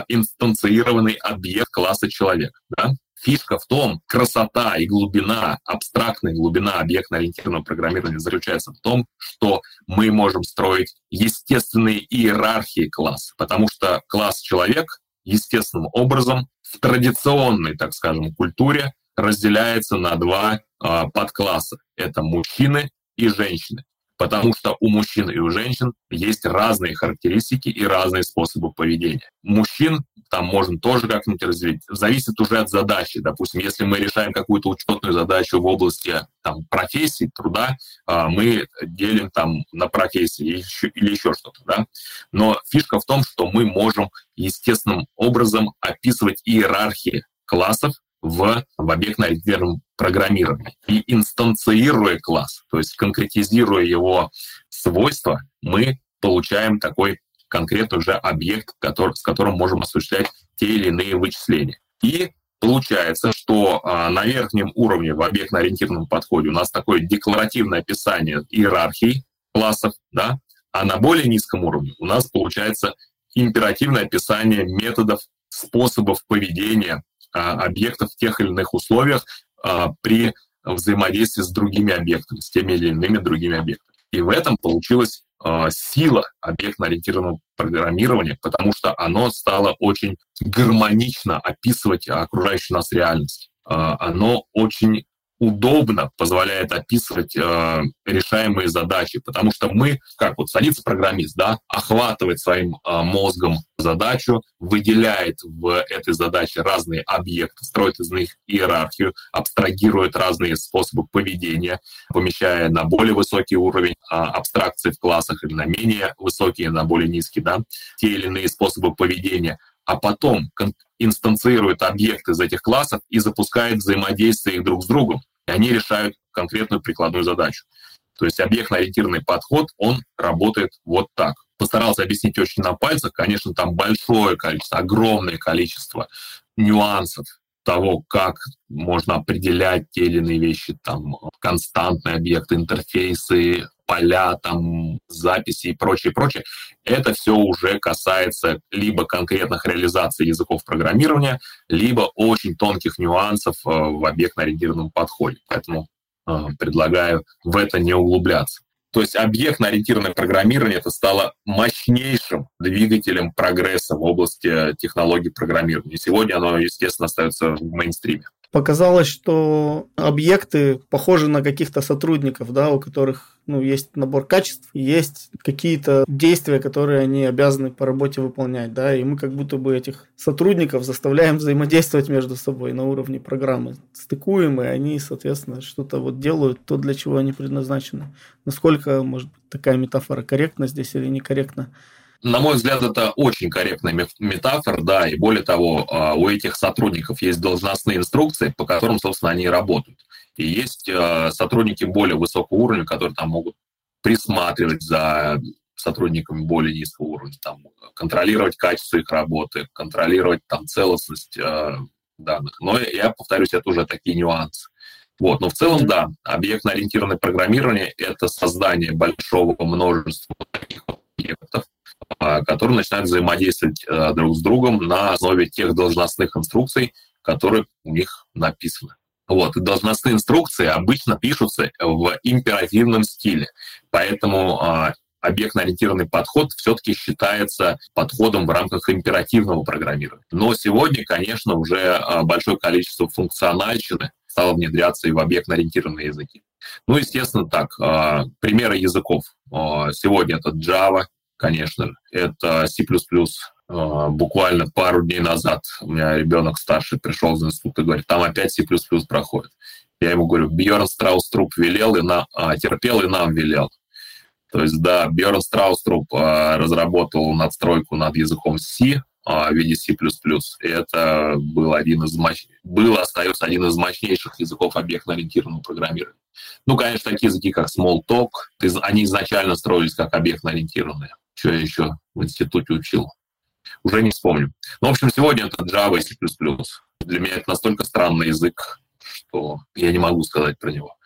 B: инстанцированный объект класса человек. Да? Фишка в том, красота и глубина, абстрактная глубина объектно-ориентированного программирования заключается в том, что мы можем строить естественные иерархии класса, потому что класс человек естественным образом в традиционной, так скажем, культуре разделяется на два э, подкласса. Это мужчины и женщины потому что у мужчин и у женщин есть разные характеристики и разные способы поведения. Мужчин там можно тоже как-нибудь разделить. Зависит уже от задачи. Допустим, если мы решаем какую-то учетную задачу в области там, профессии, труда, а, мы делим там на профессии или еще, или еще что-то. Да? Но фишка в том, что мы можем естественным образом описывать иерархии классов в, в объектно-ориентированном программировании. И инстанцируя класс, то есть конкретизируя его свойства, мы получаем такой конкретный уже объект, который, с которым можем осуществлять те или иные вычисления. И получается, что а, на верхнем уровне в объектно-ориентированном подходе у нас такое декларативное описание иерархии классов, да, а на более низком уровне у нас получается императивное описание методов, способов поведения объектов в тех или иных условиях а, при взаимодействии с другими объектами, с теми или иными другими объектами. И в этом получилась а, сила объектно-ориентированного программирования, потому что оно стало очень гармонично описывать окружающую нас реальность. Оно очень удобно позволяет описывать э, решаемые задачи, потому что мы, как вот садится программист, да, охватывает своим э, мозгом задачу, выделяет в этой задаче разные объекты, строит из них иерархию, абстрагирует разные способы поведения, помещая на более высокий уровень э, абстракции в классах или на менее высокие, на более низкие, да, те или иные способы поведения, а потом инстанцирует объекты из этих классов и запускает взаимодействие их друг с другом. И они решают конкретную прикладную задачу. То есть объектно-ориентированный подход, он работает вот так. Постарался объяснить очень на пальцах. Конечно, там большое количество, огромное количество нюансов того, как можно определять те или иные вещи, там, константные объекты, интерфейсы, поля, там, записи и прочее, прочее, это все уже касается либо конкретных реализаций языков программирования, либо очень тонких нюансов э, в объектно-ориентированном подходе. Поэтому э, предлагаю в это не углубляться. То есть объектно-ориентированное программирование это стало мощнейшим двигателем прогресса в области технологий программирования. Сегодня оно, естественно, остается в мейнстриме.
A: Показалось, что объекты похожи на каких-то сотрудников, да, у которых ну, есть набор качеств, есть какие-то действия, которые они обязаны по работе выполнять, да, и мы как будто бы этих сотрудников заставляем взаимодействовать между собой на уровне программы, стыкуем, и они, соответственно, что-то вот делают то, для чего они предназначены. Насколько, может быть, такая метафора корректна здесь или некорректна?
B: На мой взгляд, это очень корректная метафора, да, и более того, а, у этих сотрудников есть должностные инструкции, по которым, собственно, они работают. И есть э, сотрудники более высокого уровня, которые там могут присматривать за сотрудниками более низкого уровня, там, контролировать качество их работы, контролировать там целостность э, данных. Но я повторюсь, это уже такие нюансы. Вот, но в целом, да, объектно-ориентированное программирование — это создание большого множества таких объектов, которые начинают взаимодействовать э, друг с другом на основе тех должностных инструкций, которые у них написаны. Вот, и должностные инструкции обычно пишутся в императивном стиле, поэтому э, объектно-ориентированный подход все-таки считается подходом в рамках императивного программирования. Но сегодня, конечно, уже э, большое количество функциональщины стало внедряться и в объектно-ориентированные языки. Ну, естественно, так, примеры языков. Сегодня это Java, конечно, это C++, Буквально пару дней назад у меня ребенок старший пришел в институт и говорит, там опять C++ проходит. Я ему говорю, Бьерн Страуструп велел и на, а, терпел и нам велел. То есть, да, Бьерн Страуструп а, разработал надстройку над языком C а, в виде C++. И это был один из мощ... был, остается один из мощнейших языков объектно-ориентированного программирования. Ну, конечно, такие языки, как Smalltalk, они изначально строились как объектно-ориентированные. Что я еще в институте учил? Уже не вспомню. Ну, в общем, сегодня это Java и C++. Для меня это настолько странный язык, что я не могу сказать про него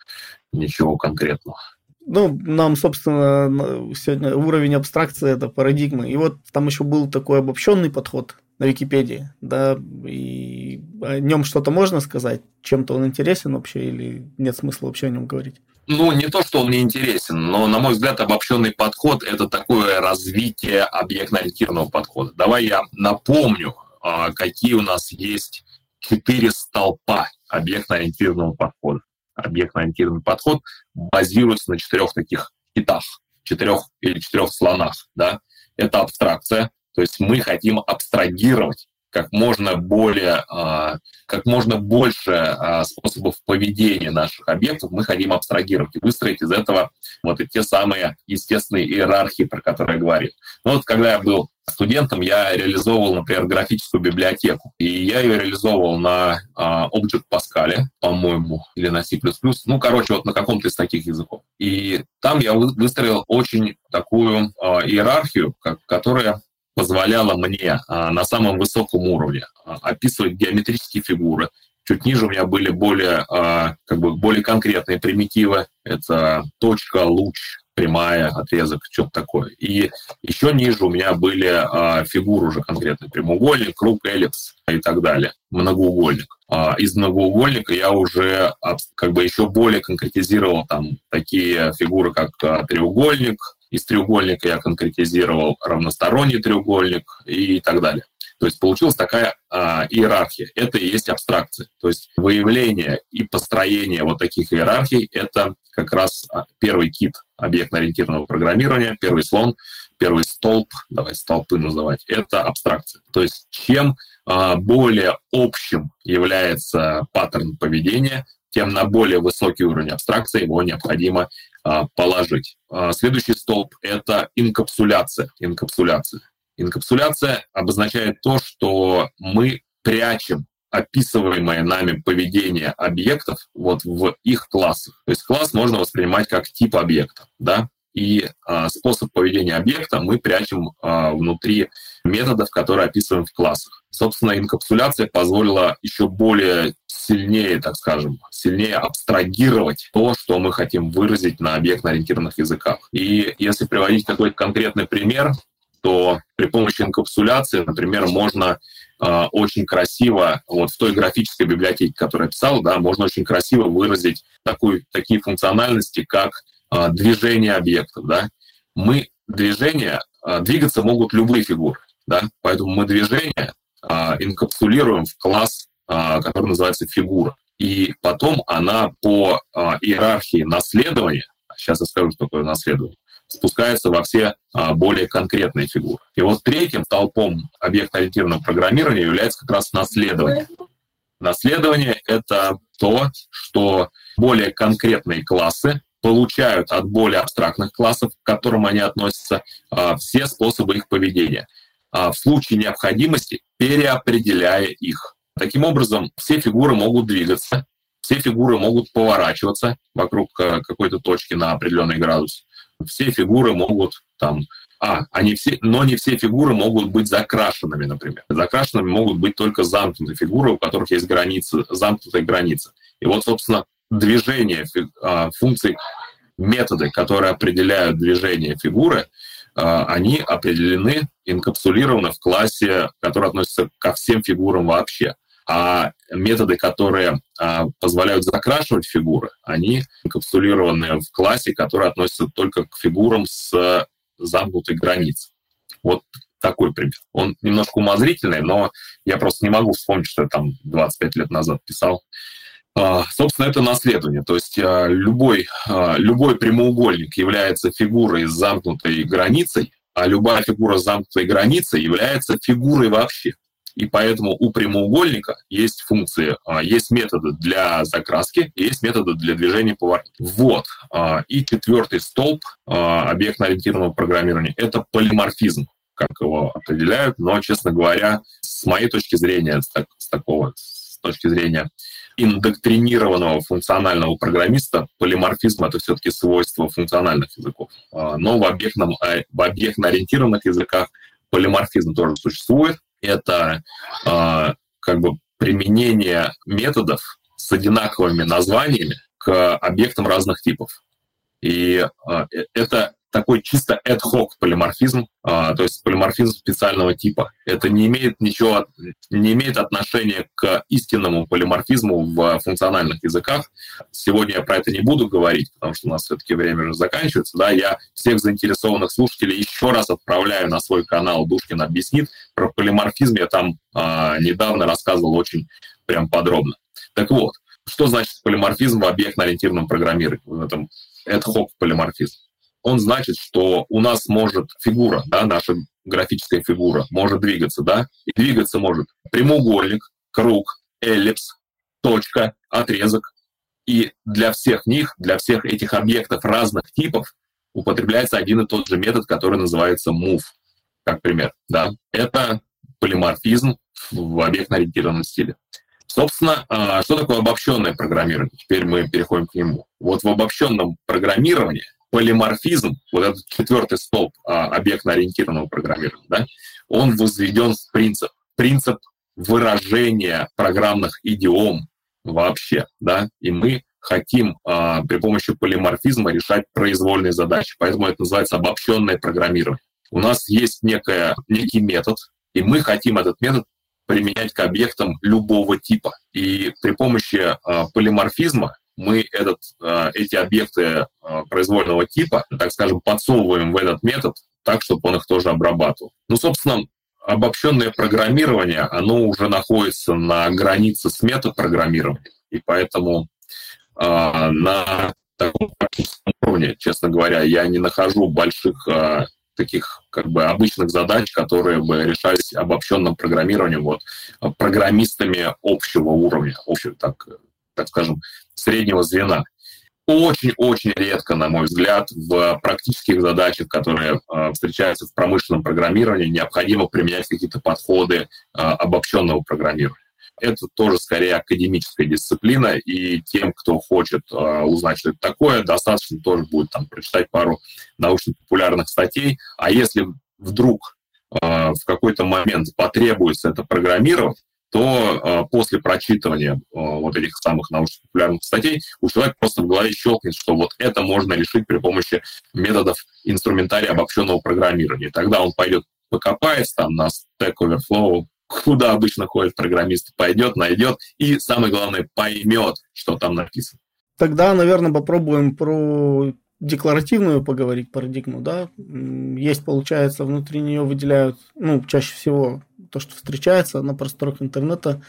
B: ничего конкретного.
A: Ну, нам, собственно, сегодня уровень абстракции – это парадигма. И вот там еще был такой обобщенный подход на Википедии, да, и о нем что-то можно сказать? Чем-то он интересен вообще или нет смысла вообще о нем говорить?
B: Ну, не то, что он мне интересен, но, на мой взгляд, обобщенный подход – это такое развитие объектно-ориентированного подхода. Давай я напомню, а, какие у нас есть четыре столпа объектно-ориентированного подхода. Объектно-ориентированный подход базируется на четырех таких китах, четырех или четырех слонах. Да? Это абстракция, то есть мы хотим абстрагировать как можно более, а, как можно больше а, способов поведения наших объектов мы хотим абстрагировать и выстроить из этого вот те самые естественные иерархии, про которые я говорил. Ну вот когда я был студентом, я реализовывал, например, графическую библиотеку. И я ее реализовывал на а, Object Pascal, по-моему, или на C++. Ну, короче, вот на каком-то из таких языков. И там я выстроил очень такую иерархию, которая позволяло мне а, на самом высоком уровне а, описывать геометрические фигуры. Чуть ниже у меня были более, а, как бы более конкретные примитивы. Это точка, луч, прямая, отрезок, что-то такое. И еще ниже у меня были фигуры уже конкретные. Прямоугольник, круг, эллипс и так далее. Многоугольник. Из многоугольника я уже как бы еще более конкретизировал там такие фигуры, как треугольник, из треугольника я конкретизировал равносторонний треугольник и так далее. То есть получилась такая а, иерархия. Это и есть абстракция. То есть выявление и построение вот таких иерархий — это как раз а, первый кит объектно-ориентированного программирования, первый слон, первый столб, давай столпы называть, это абстракция. То есть чем а, более общим является паттерн поведения, тем на более высокий уровень абстракции его необходимо а, положить. А, следующий столб — это инкапсуляция. Инкапсуляция. Инкапсуляция обозначает то, что мы прячем описываемое нами поведение объектов вот в их классах. То есть класс можно воспринимать как тип объекта, да, и а, способ поведения объекта мы прячем а, внутри методов, которые описываем в классах. Собственно, инкапсуляция позволила еще более сильнее, так скажем, сильнее абстрагировать то, что мы хотим выразить на объектно-ориентированных языках. И если приводить какой-то конкретный пример, то при помощи инкапсуляции, например, можно э, очень красиво, вот в той графической библиотеке, которую я писал, да, можно очень красиво выразить такую, такие функциональности, как э, движение объектов. Да. Мы движение, э, двигаться могут любые фигуры, да, поэтому мы движение э, инкапсулируем в класс который называется фигура. И потом она по иерархии наследования, сейчас я скажу, что такое наследование, спускается во все более конкретные фигуры. И вот третьим столпом объектно-ориентированного программирования является как раз наследование. Наследование — это то, что более конкретные классы получают от более абстрактных классов, к которым они относятся, все способы их поведения. В случае необходимости переопределяя их. Таким образом, все фигуры могут двигаться, все фигуры могут поворачиваться вокруг э, какой-то точки на определенный градус. Все фигуры могут там а, они все, но не все фигуры могут быть закрашенными, например. Закрашенными могут быть только замкнутые фигуры, у которых есть границы, замкнутые границы. И вот, собственно, движение а, функций, методы, которые определяют движение фигуры, а, они определены, инкапсулированы в классе, который относится ко всем фигурам вообще. А методы, которые а, позволяют закрашивать фигуры, они инкапсулированы в классе, который относится только к фигурам с замкнутой границей. Вот такой пример. Он немножко умозрительный, но я просто не могу вспомнить, что я там 25 лет назад писал. А, собственно, это наследование. То есть а, любой, а, любой прямоугольник является фигурой с замкнутой границей, а любая фигура с замкнутой границей является фигурой вообще. И поэтому у прямоугольника есть функции, есть методы для закраски, есть методы для движения поворот. Вот. А, и четвертый столб объектно-ориентированного программирования — это полиморфизм как его определяют, но, честно говоря, с моей точки зрения, с, так, с такого, с точки зрения индоктринированного функционального программиста, полиморфизм — это все-таки свойство функциональных языков. Но в, объектном, в объектно-ориентированных языках полиморфизм тоже существует, это э, как бы применение методов с одинаковыми названиями к объектам разных типов. И э, это такой чисто ad-hoc полиморфизм, а, то есть полиморфизм специального типа. Это не имеет ничего, не имеет отношения к истинному полиморфизму в функциональных языках. Сегодня я про это не буду говорить, потому что у нас все-таки время уже заканчивается. Да, я всех заинтересованных слушателей еще раз отправляю на свой канал «Душкин объяснит». Про полиморфизм я там а, недавно рассказывал очень прям подробно. Так вот, что значит полиморфизм в объектно-ориентированном программировании, в этом ad-hoc полиморфизм? Он значит, что у нас может фигура, да, наша графическая фигура может двигаться, да, и двигаться может прямоугольник, круг, эллипс, точка, отрезок. И для всех них, для всех этих объектов разных типов употребляется один и тот же метод, который называется move, как пример. Да? Это полиморфизм в объектно-ориентированном стиле. Собственно, а, что такое обобщенное программирование? Теперь мы переходим к нему. Вот в обобщенном программировании полиморфизм, вот этот четвертый столб а, объектно-ориентированного программирования, да, он возведен в принцип. Принцип выражения программных идиом вообще, да, и мы хотим а, при помощи полиморфизма решать произвольные задачи, поэтому это называется обобщенное программирование. У нас есть некая, некий метод, и мы хотим этот метод применять к объектам любого типа. И при помощи а, полиморфизма мы этот, э, эти объекты э, произвольного типа, так скажем, подсовываем в этот метод так, чтобы он их тоже обрабатывал. Ну, собственно, обобщенное программирование, оно уже находится на границе с метапрограммированием, и поэтому э, на таком уровне, честно говоря, я не нахожу больших э, таких как бы обычных задач, которые бы решались обобщенным программированием, вот, программистами общего уровня, общего, так, так скажем, среднего звена. Очень-очень редко, на мой взгляд, в практических задачах, которые э, встречаются в промышленном программировании, необходимо применять какие-то подходы э, обобщенного программирования. Это тоже скорее академическая дисциплина, и тем, кто хочет э, узнать, что это такое, достаточно тоже будет там прочитать пару научно-популярных статей. А если вдруг э, в какой-то момент потребуется это программировать, то э, после прочитывания э, вот этих самых научно-популярных статей у человека просто в голове щелкнет, что вот это можно решить при помощи методов инструментария обобщенного программирования. Тогда он пойдет покопается там на Stack Overflow, куда обычно ходит программист, пойдет, найдет и, самое главное, поймет, что там написано.
A: Тогда, наверное, попробуем про декларативную поговорить парадигму, да, есть, получается, внутри нее выделяют, ну, чаще всего то, что встречается на просторах интернета,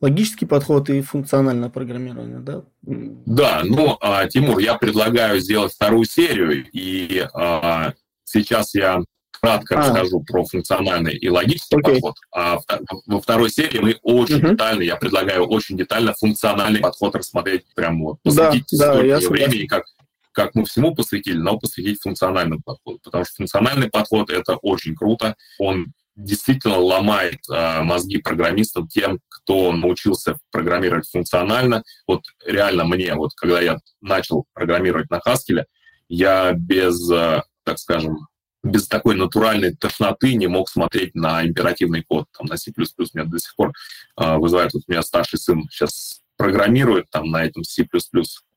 A: логический подход и функциональное программирование, да?
B: Да, ну, а, Тимур, я предлагаю сделать вторую серию, и а, сейчас я кратко а. расскажу про функциональный и логический okay. подход. А во второй серии мы очень uh-huh. детально, я предлагаю очень детально функциональный подход рассмотреть, прям вот посвятить да, да, времени, как как мы всему посвятили, но посвятить функциональному подходу. Потому что функциональный подход — это очень круто. Он действительно ломает э, мозги программистам тем, кто научился программировать функционально. Вот реально мне, вот когда я начал программировать на Haskell, я без, э, так скажем, без такой натуральной тошноты не мог смотреть на императивный код. Там, на C++ меня до сих пор э, вызывает, вот у меня старший сын сейчас программирует там на этом C++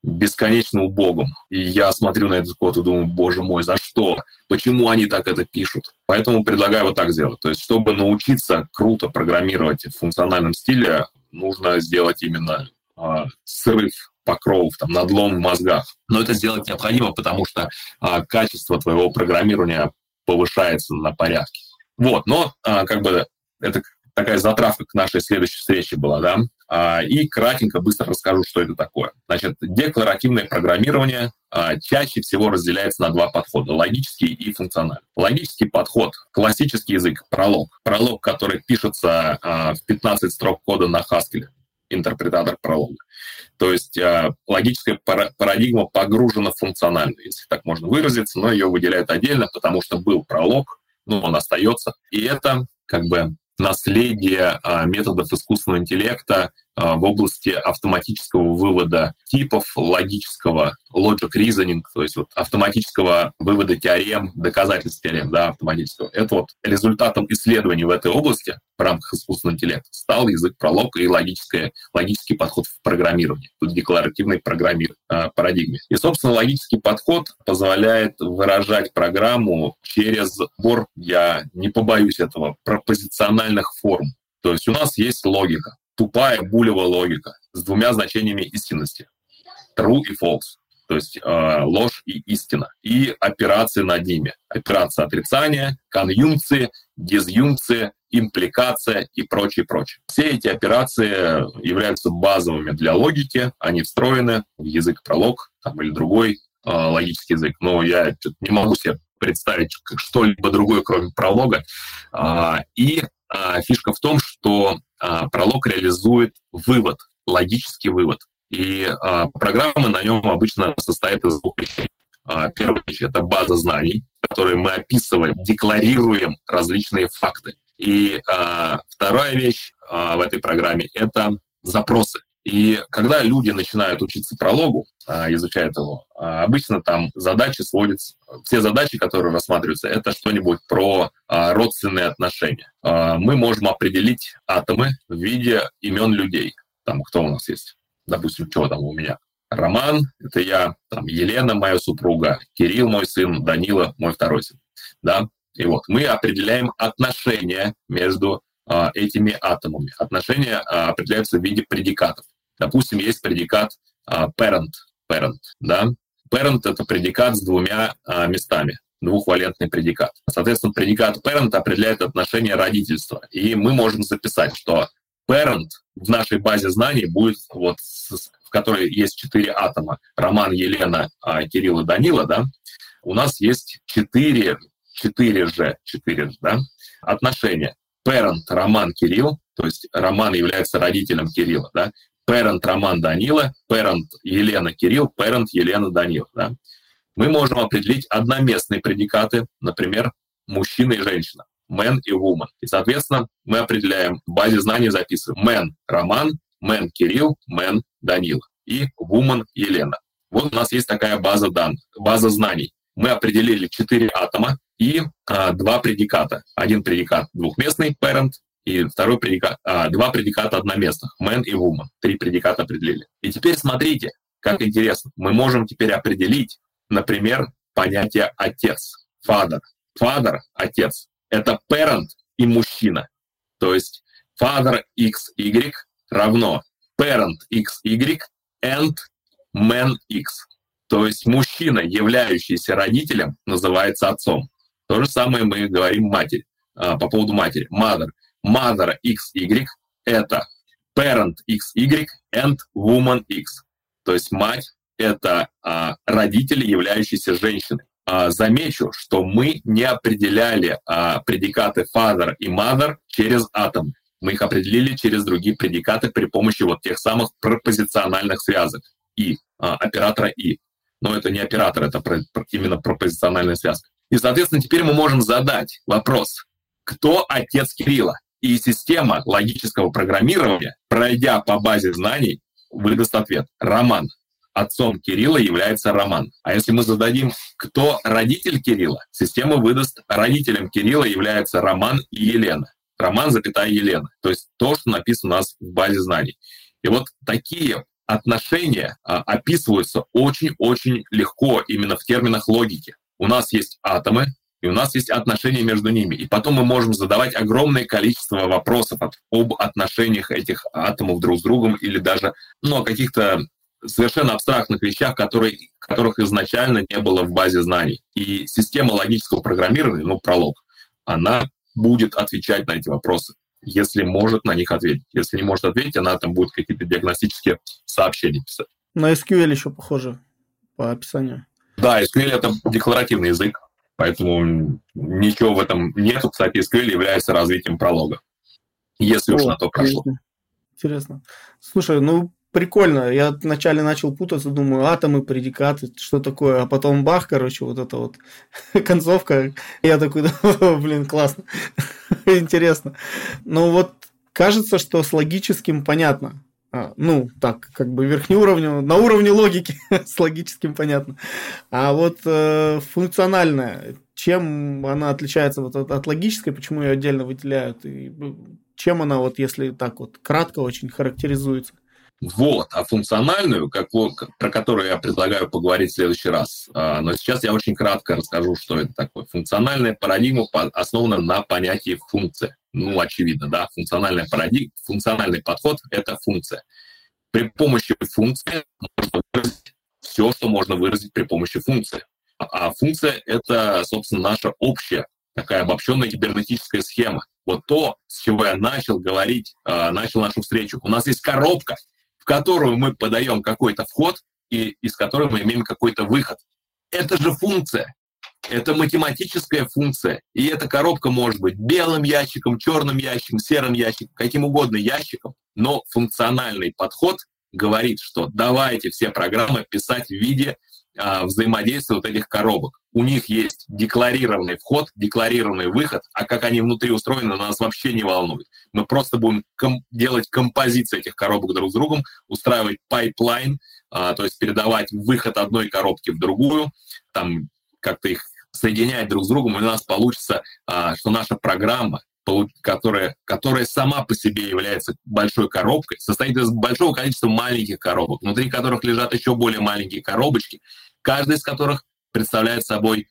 B: бесконечно убогом. И я смотрю на этот код и думаю, боже мой, за что? Почему они так это пишут? Поэтому предлагаю вот так сделать. То есть, чтобы научиться круто программировать в функциональном стиле, нужно сделать именно э, срыв покровов, там, надлом в мозгах. Но это сделать необходимо, потому что э, качество твоего программирования повышается на порядке. Вот, но э, как бы это такая затравка к нашей следующей встрече была, да, а, и кратенько, быстро расскажу, что это такое. Значит, декларативное программирование а, чаще всего разделяется на два подхода – логический и функциональный. Логический подход – классический язык, пролог. Пролог, который пишется а, в 15 строк кода на Haskell, интерпретатор пролога. То есть а, логическая парадигма погружена в функциональную, если так можно выразиться, но ее выделяют отдельно, потому что был пролог, ну, он остается. И это как бы наследие а, методов искусственного интеллекта в области автоматического вывода типов, логического logic reasoning, то есть вот автоматического вывода теорем, доказательств теорем, да, автоматического. Это вот результатом исследований в этой области в рамках искусственного интеллекта стал язык пролог и логическое, логический подход в программировании, в декларативной программир, э, парадигме. И, собственно, логический подход позволяет выражать программу через сбор, я не побоюсь этого, пропозициональных форм. То есть у нас есть логика, тупая булевая логика с двумя значениями истинности. True и false то есть э, ложь и истина, и операции над ними. Операция отрицания, конъюнкции, дизъюнкции, импликация и прочее, прочее. Все эти операции являются базовыми для логики, они встроены в язык пролог там, или другой э, логический язык, но я не могу себе представить что-либо другое, кроме пролога. А, и а, фишка в том, что пролог реализует вывод, логический вывод. И а, программа на нем обычно состоит из двух вещей. А, первая вещь — это база знаний, в которой мы описываем, декларируем различные факты. И а, вторая вещь а, в этой программе — это запросы. И когда люди начинают учиться прологу, а, изучают его, а, обычно там задачи сводятся, все задачи, которые рассматриваются, это что-нибудь про а, родственные отношения. Мы можем определить атомы в виде имен людей. Там кто у нас есть? допустим, что там у меня, Роман, это я, там, Елена, моя супруга, Кирилл, мой сын, Данила, мой второй сын, да, и вот мы определяем отношения между этими атомами. Отношения определяются в виде предикатов. Допустим, есть предикат а, parent, parent, да, parent — это предикат с двумя а, местами, двухвалентный предикат. Соответственно, предикат parent определяет отношение родительства. И мы можем записать, что parent в нашей базе знаний будет вот в которой есть четыре атома. Роман, Елена, а, Кирилл и Данила, да, у нас есть четыре, четыре же, четыре же, да, отношения. Parent Роман Кирилл, то есть Роман является родителем Кирилла, да, parent Роман Данила, parent Елена Кирилл, parent Елена Данила, да. Мы можем определить одноместные предикаты, например, мужчина и женщина man и woman. И, соответственно, мы определяем, в базе знаний записываем man — Роман, man — Кирилл, man — Данил и woman — Елена. Вот у нас есть такая база данных, база знаний. Мы определили четыре атома и а, два предиката. Один предикат двухместный, parent, и второй предикат, а, два предиката одноместных, man и woman. Три предиката определили. И теперь смотрите, как интересно. Мы можем теперь определить, например, понятие «отец», father. Father — отец это parent и мужчина. То есть father x, y равно parent x, y and man x. То есть мужчина, являющийся родителем, называется отцом. То же самое мы говорим матери, а, по поводу матери. Mother. Mother x, y это parent x, y and woman x. То есть мать — это а, родители, являющиеся женщиной. А, замечу, что мы не определяли а, предикаты father и mother через атом. Мы их определили через другие предикаты при помощи вот тех самых пропозициональных связок и а, оператора и. Но это не оператор, это именно пропозициональная связка. И, соответственно, теперь мы можем задать вопрос, кто отец Кирилла? И система логического программирования, пройдя по базе знаний, выдаст ответ. Роман отцом Кирилла является Роман. А если мы зададим, кто родитель Кирилла, система выдаст родителем Кирилла является Роман и Елена. Роман, запятая Елена. То есть то, что написано у нас в базе знаний. И вот такие отношения а, описываются очень-очень легко именно в терминах логики. У нас есть атомы, и у нас есть отношения между ними. И потом мы можем задавать огромное количество вопросов об отношениях этих атомов друг с другом или даже ну, о каких-то совершенно абстрактных вещах, которые, которых изначально не было в базе знаний. И система логического программирования, ну, пролог, она будет отвечать на эти вопросы, если может на них ответить. Если не может ответить, она там будет какие-то диагностические сообщения писать.
A: На SQL еще похоже по описанию.
B: Да, SQL — это декларативный язык, поэтому ничего в этом нет. Кстати, SQL является развитием пролога, если О, уж на то прошло.
A: Интересно. Слушай, ну, прикольно. Я вначале начал путаться, думаю, атомы, предикаты, что такое, а потом бах, короче, вот эта вот концовка. Я такой, блин, классно, интересно. Ну вот кажется, что с логическим понятно. А, ну, так, как бы верхний уровень, на уровне логики с логическим понятно. А вот э, функциональная, чем она отличается вот от, от логической, почему ее отдельно выделяют, и чем она вот, если так вот кратко очень характеризуется?
B: Вот, а функциональную, как, про которую я предлагаю поговорить в следующий раз. А, но сейчас я очень кратко расскажу, что это такое. Функциональная парадигма основана на понятии функции. Ну, очевидно, да, функциональная парадигма, функциональный подход — это функция. При помощи функции можно выразить все, что можно выразить при помощи функции. А функция — это, собственно, наша общая такая обобщенная кибернетическая схема. Вот то, с чего я начал говорить, а, начал нашу встречу. У нас есть коробка, в которую мы подаем какой-то вход и из которой мы имеем какой-то выход. Это же функция. Это математическая функция. И эта коробка может быть белым ящиком, черным ящиком, серым ящиком, каким угодно ящиком. Но функциональный подход говорит, что давайте все программы писать в виде взаимодействия вот этих коробок. У них есть декларированный вход, декларированный выход, а как они внутри устроены, нас вообще не волнует. Мы просто будем ком- делать композиции этих коробок друг с другом, устраивать pipeline, а, то есть передавать выход одной коробки в другую, там как-то их соединять друг с другом, и у нас получится, а, что наша программа которая, которая сама по себе является большой коробкой, состоит из большого количества маленьких коробок, внутри которых лежат еще более маленькие коробочки, каждая из которых представляет собой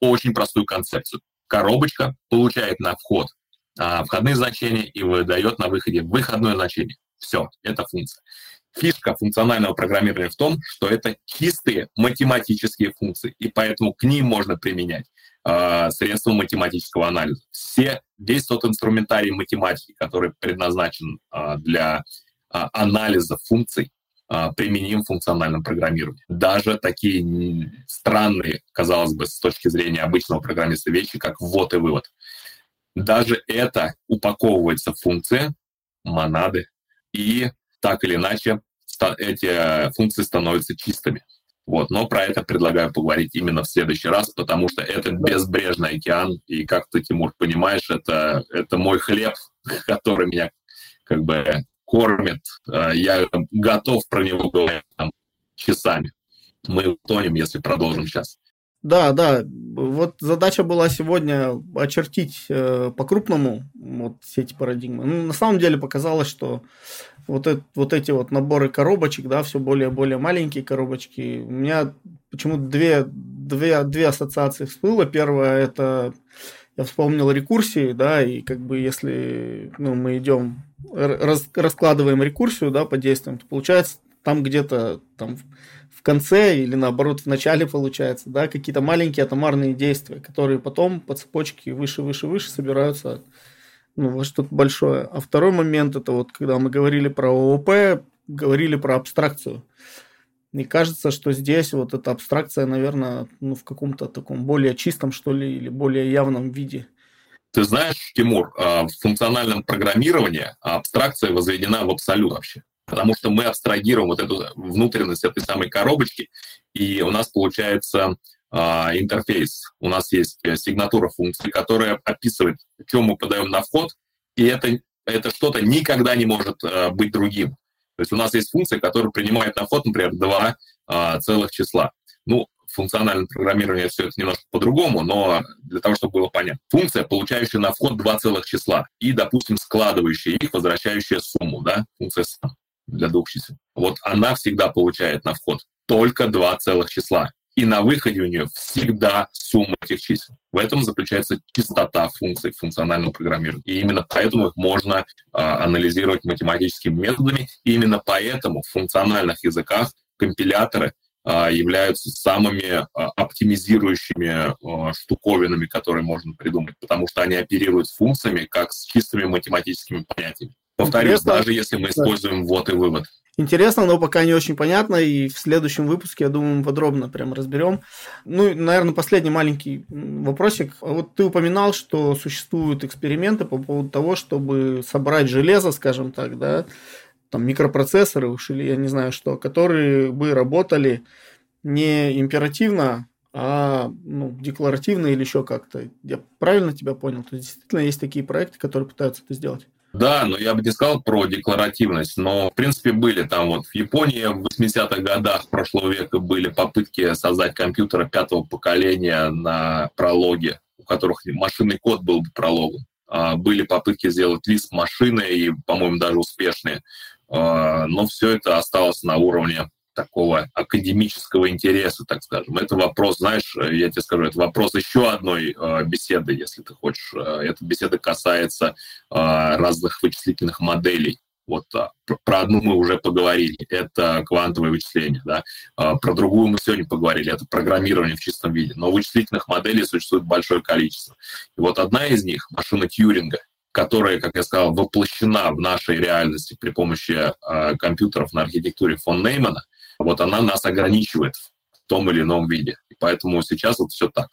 B: очень простую концепцию. Коробочка получает на вход а, входные значения и выдает на выходе выходное значение. Все, это функция. Фишка функционального программирования в том, что это чистые математические функции, и поэтому к ним можно применять э, средства математического анализа. Все, весь тот инструментарий математики, который предназначен э, для э, анализа функций, э, применим в функциональном программировании. Даже такие странные, казалось бы, с точки зрения обычного программиста вещи, как ввод и вывод. Даже это упаковывается в функции, монады, и так или иначе эти функции становятся чистыми. Вот, но про это предлагаю поговорить именно в следующий раз, потому что это безбрежный океан, и как ты, Тимур, понимаешь, это, это мой хлеб, который меня как бы кормит. Э, я готов про него говорить там, часами. Мы утонем, если продолжим сейчас.
A: Да, да. Вот задача была сегодня очертить э, по-крупному вот все эти парадигмы. Ну, на самом деле показалось, что вот, это, вот эти вот наборы коробочек, да, все более более маленькие коробочки. У меня почему-то две, две, две ассоциации всплыло. Первое это я вспомнил рекурсии, да, и как бы если ну, мы идем, раз, раскладываем рекурсию, да, по действиям, то получается там где-то там конце или наоборот в начале получается, да, какие-то маленькие атомарные действия, которые потом по цепочке выше, выше, выше собираются ну, во что-то большое. А второй момент, это вот когда мы говорили про ООП, говорили про абстракцию. Мне кажется, что здесь вот эта абстракция, наверное, ну, в каком-то таком более чистом, что ли, или более явном виде.
B: Ты знаешь, Тимур, а, в функциональном программировании абстракция возведена в абсолют вообще потому что мы абстрагируем вот эту внутренность этой самой коробочки, и у нас получается э, интерфейс. У нас есть сигнатура функции, которая описывает, что мы подаем на вход, и это, это что-то никогда не может э, быть другим. То есть у нас есть функция, которая принимает на вход, например, два э, целых числа. Ну, функциональное программирование все это немножко по-другому, но для того, чтобы было понятно. Функция, получающая на вход два целых числа и, допустим, складывающая их, возвращающая сумму, да, функция сам для двух чисел. Вот она всегда получает на вход только два целых числа. И на выходе у нее всегда сумма этих чисел. В этом заключается чистота функций функционального программирования. И именно поэтому их можно а, анализировать математическими методами. И именно поэтому в функциональных языках компиляторы а, являются самыми а, оптимизирующими штуковинами, которые можно придумать, потому что они оперируют с функциями как с чистыми математическими понятиями. Повторюсь, Интересно. даже если мы используем ввод и вывод.
A: интересно, но пока не очень понятно, и в следующем выпуске, я думаю, мы подробно прям разберем. Ну, наверное, последний маленький вопросик. Вот ты упоминал, что существуют эксперименты по поводу того, чтобы собрать железо, скажем так, да, там микропроцессоры уж или я не знаю что, которые бы работали не императивно, а ну, декларативно или еще как-то. Я правильно тебя понял? То есть действительно есть такие проекты, которые пытаются это сделать?
B: Да, но я бы не сказал про декларативность, но, в принципе, были там вот в Японии в 80-х годах прошлого века были попытки создать компьютеры пятого поколения на прологе, у которых машинный код был бы прологом. А, были попытки сделать лист машины, и, по-моему, даже успешные. А, но все это осталось на уровне такого академического интереса, так скажем. Это вопрос, знаешь, я тебе скажу, это вопрос еще одной э, беседы, если ты хочешь. Э, эта беседа касается э, разных вычислительных моделей. Вот про одну мы уже поговорили, это квантовое вычисление, да. Про другую мы сегодня поговорили, это программирование в чистом виде. Но вычислительных моделей существует большое количество. И вот одна из них, машина Тьюринга, которая, как я сказал, воплощена в нашей реальности при помощи компьютеров на архитектуре фон Неймана, вот она нас ограничивает в том или ином виде. И поэтому сейчас вот все так.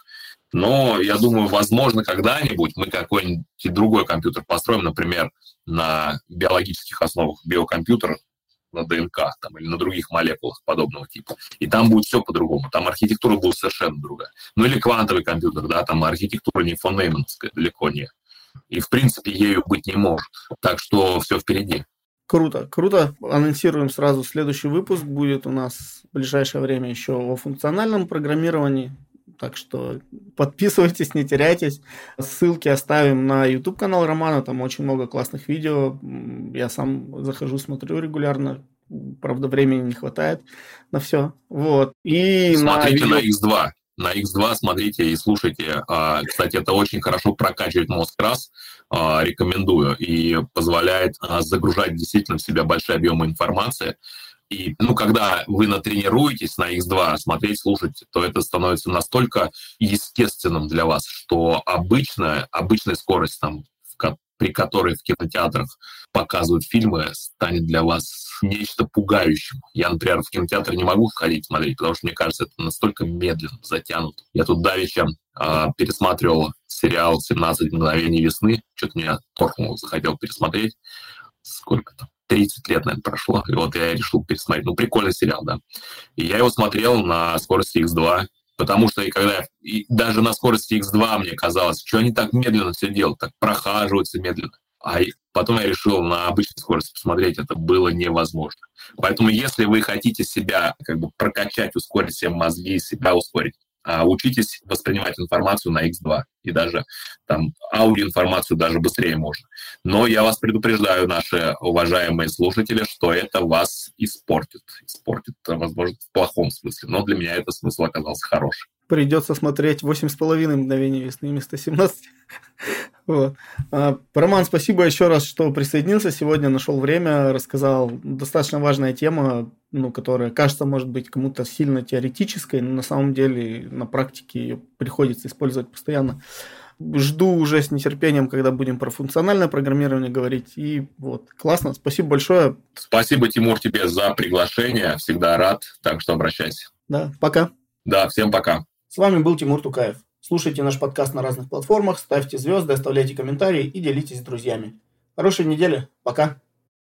B: Но я думаю, возможно, когда-нибудь мы какой-нибудь другой компьютер построим, например, на биологических основах биокомпьютера, на ДНК там, или на других молекулах подобного типа. И там будет все по-другому. Там архитектура будет совершенно другая. Ну или квантовый компьютер, да, там архитектура не фон Неймановская, далеко не. И, в принципе, ею быть не может. Так что все впереди.
A: Круто, круто. Анонсируем сразу следующий выпуск. Будет у нас в ближайшее время еще о функциональном программировании. Так что подписывайтесь, не теряйтесь. Ссылки оставим на YouTube канал Романа. Там очень много классных видео. Я сам захожу, смотрю регулярно. Правда, времени не хватает на все. Вот.
B: И Смотрите на, видео... на X2 на X2 смотрите и слушайте. А, кстати, это очень хорошо прокачивает мозг раз, а, рекомендую, и позволяет а, загружать действительно в себя большие объемы информации. И, ну, когда вы натренируетесь на X2 смотреть, слушать, то это становится настолько естественным для вас, что обычная, обычная скорость там при которой в кинотеатрах показывают фильмы, станет для вас нечто пугающим. Я, например, в кинотеатр не могу ходить смотреть, потому что, мне кажется, это настолько медленно затянуто. Я тут давеча э, пересматривал сериал «17 мгновений весны», что-то меня торкнуло, захотел пересмотреть. Сколько там? 30 лет, наверное, прошло, и вот я решил пересмотреть. Ну, прикольный сериал, да. И я его смотрел на скорости X2, Потому что и когда и даже на скорости X2 мне казалось, что они так медленно все делают, так прохаживаются медленно. А потом я решил на обычной скорости посмотреть, это было невозможно. Поэтому если вы хотите себя как бы прокачать, ускорить себе мозги, себя ускорить, а, учитесь воспринимать информацию на X2, и даже там аудиоинформацию даже быстрее можно. Но я вас предупреждаю, наши уважаемые слушатели, что это вас испортит. Испортит, возможно, в плохом смысле, но для меня этот смысл оказался хороший.
A: Придется смотреть 8,5 мгновений весны вместо 17. Вот. А, Роман, спасибо еще раз, что присоединился. Сегодня нашел время, рассказал. Достаточно важная тема, ну, которая кажется, может быть, кому-то сильно теоретической, но на самом деле на практике ее приходится использовать постоянно. Жду уже с нетерпением, когда будем про функциональное программирование говорить. И вот, классно, спасибо большое.
B: Спасибо, Тимур, тебе за приглашение. Всегда рад, так что обращайся.
A: Да, пока.
B: Да, всем пока.
A: С вами был Тимур Тукаев. Слушайте наш подкаст на разных платформах, ставьте звезды, оставляйте комментарии и делитесь с друзьями. Хорошей недели. Пока.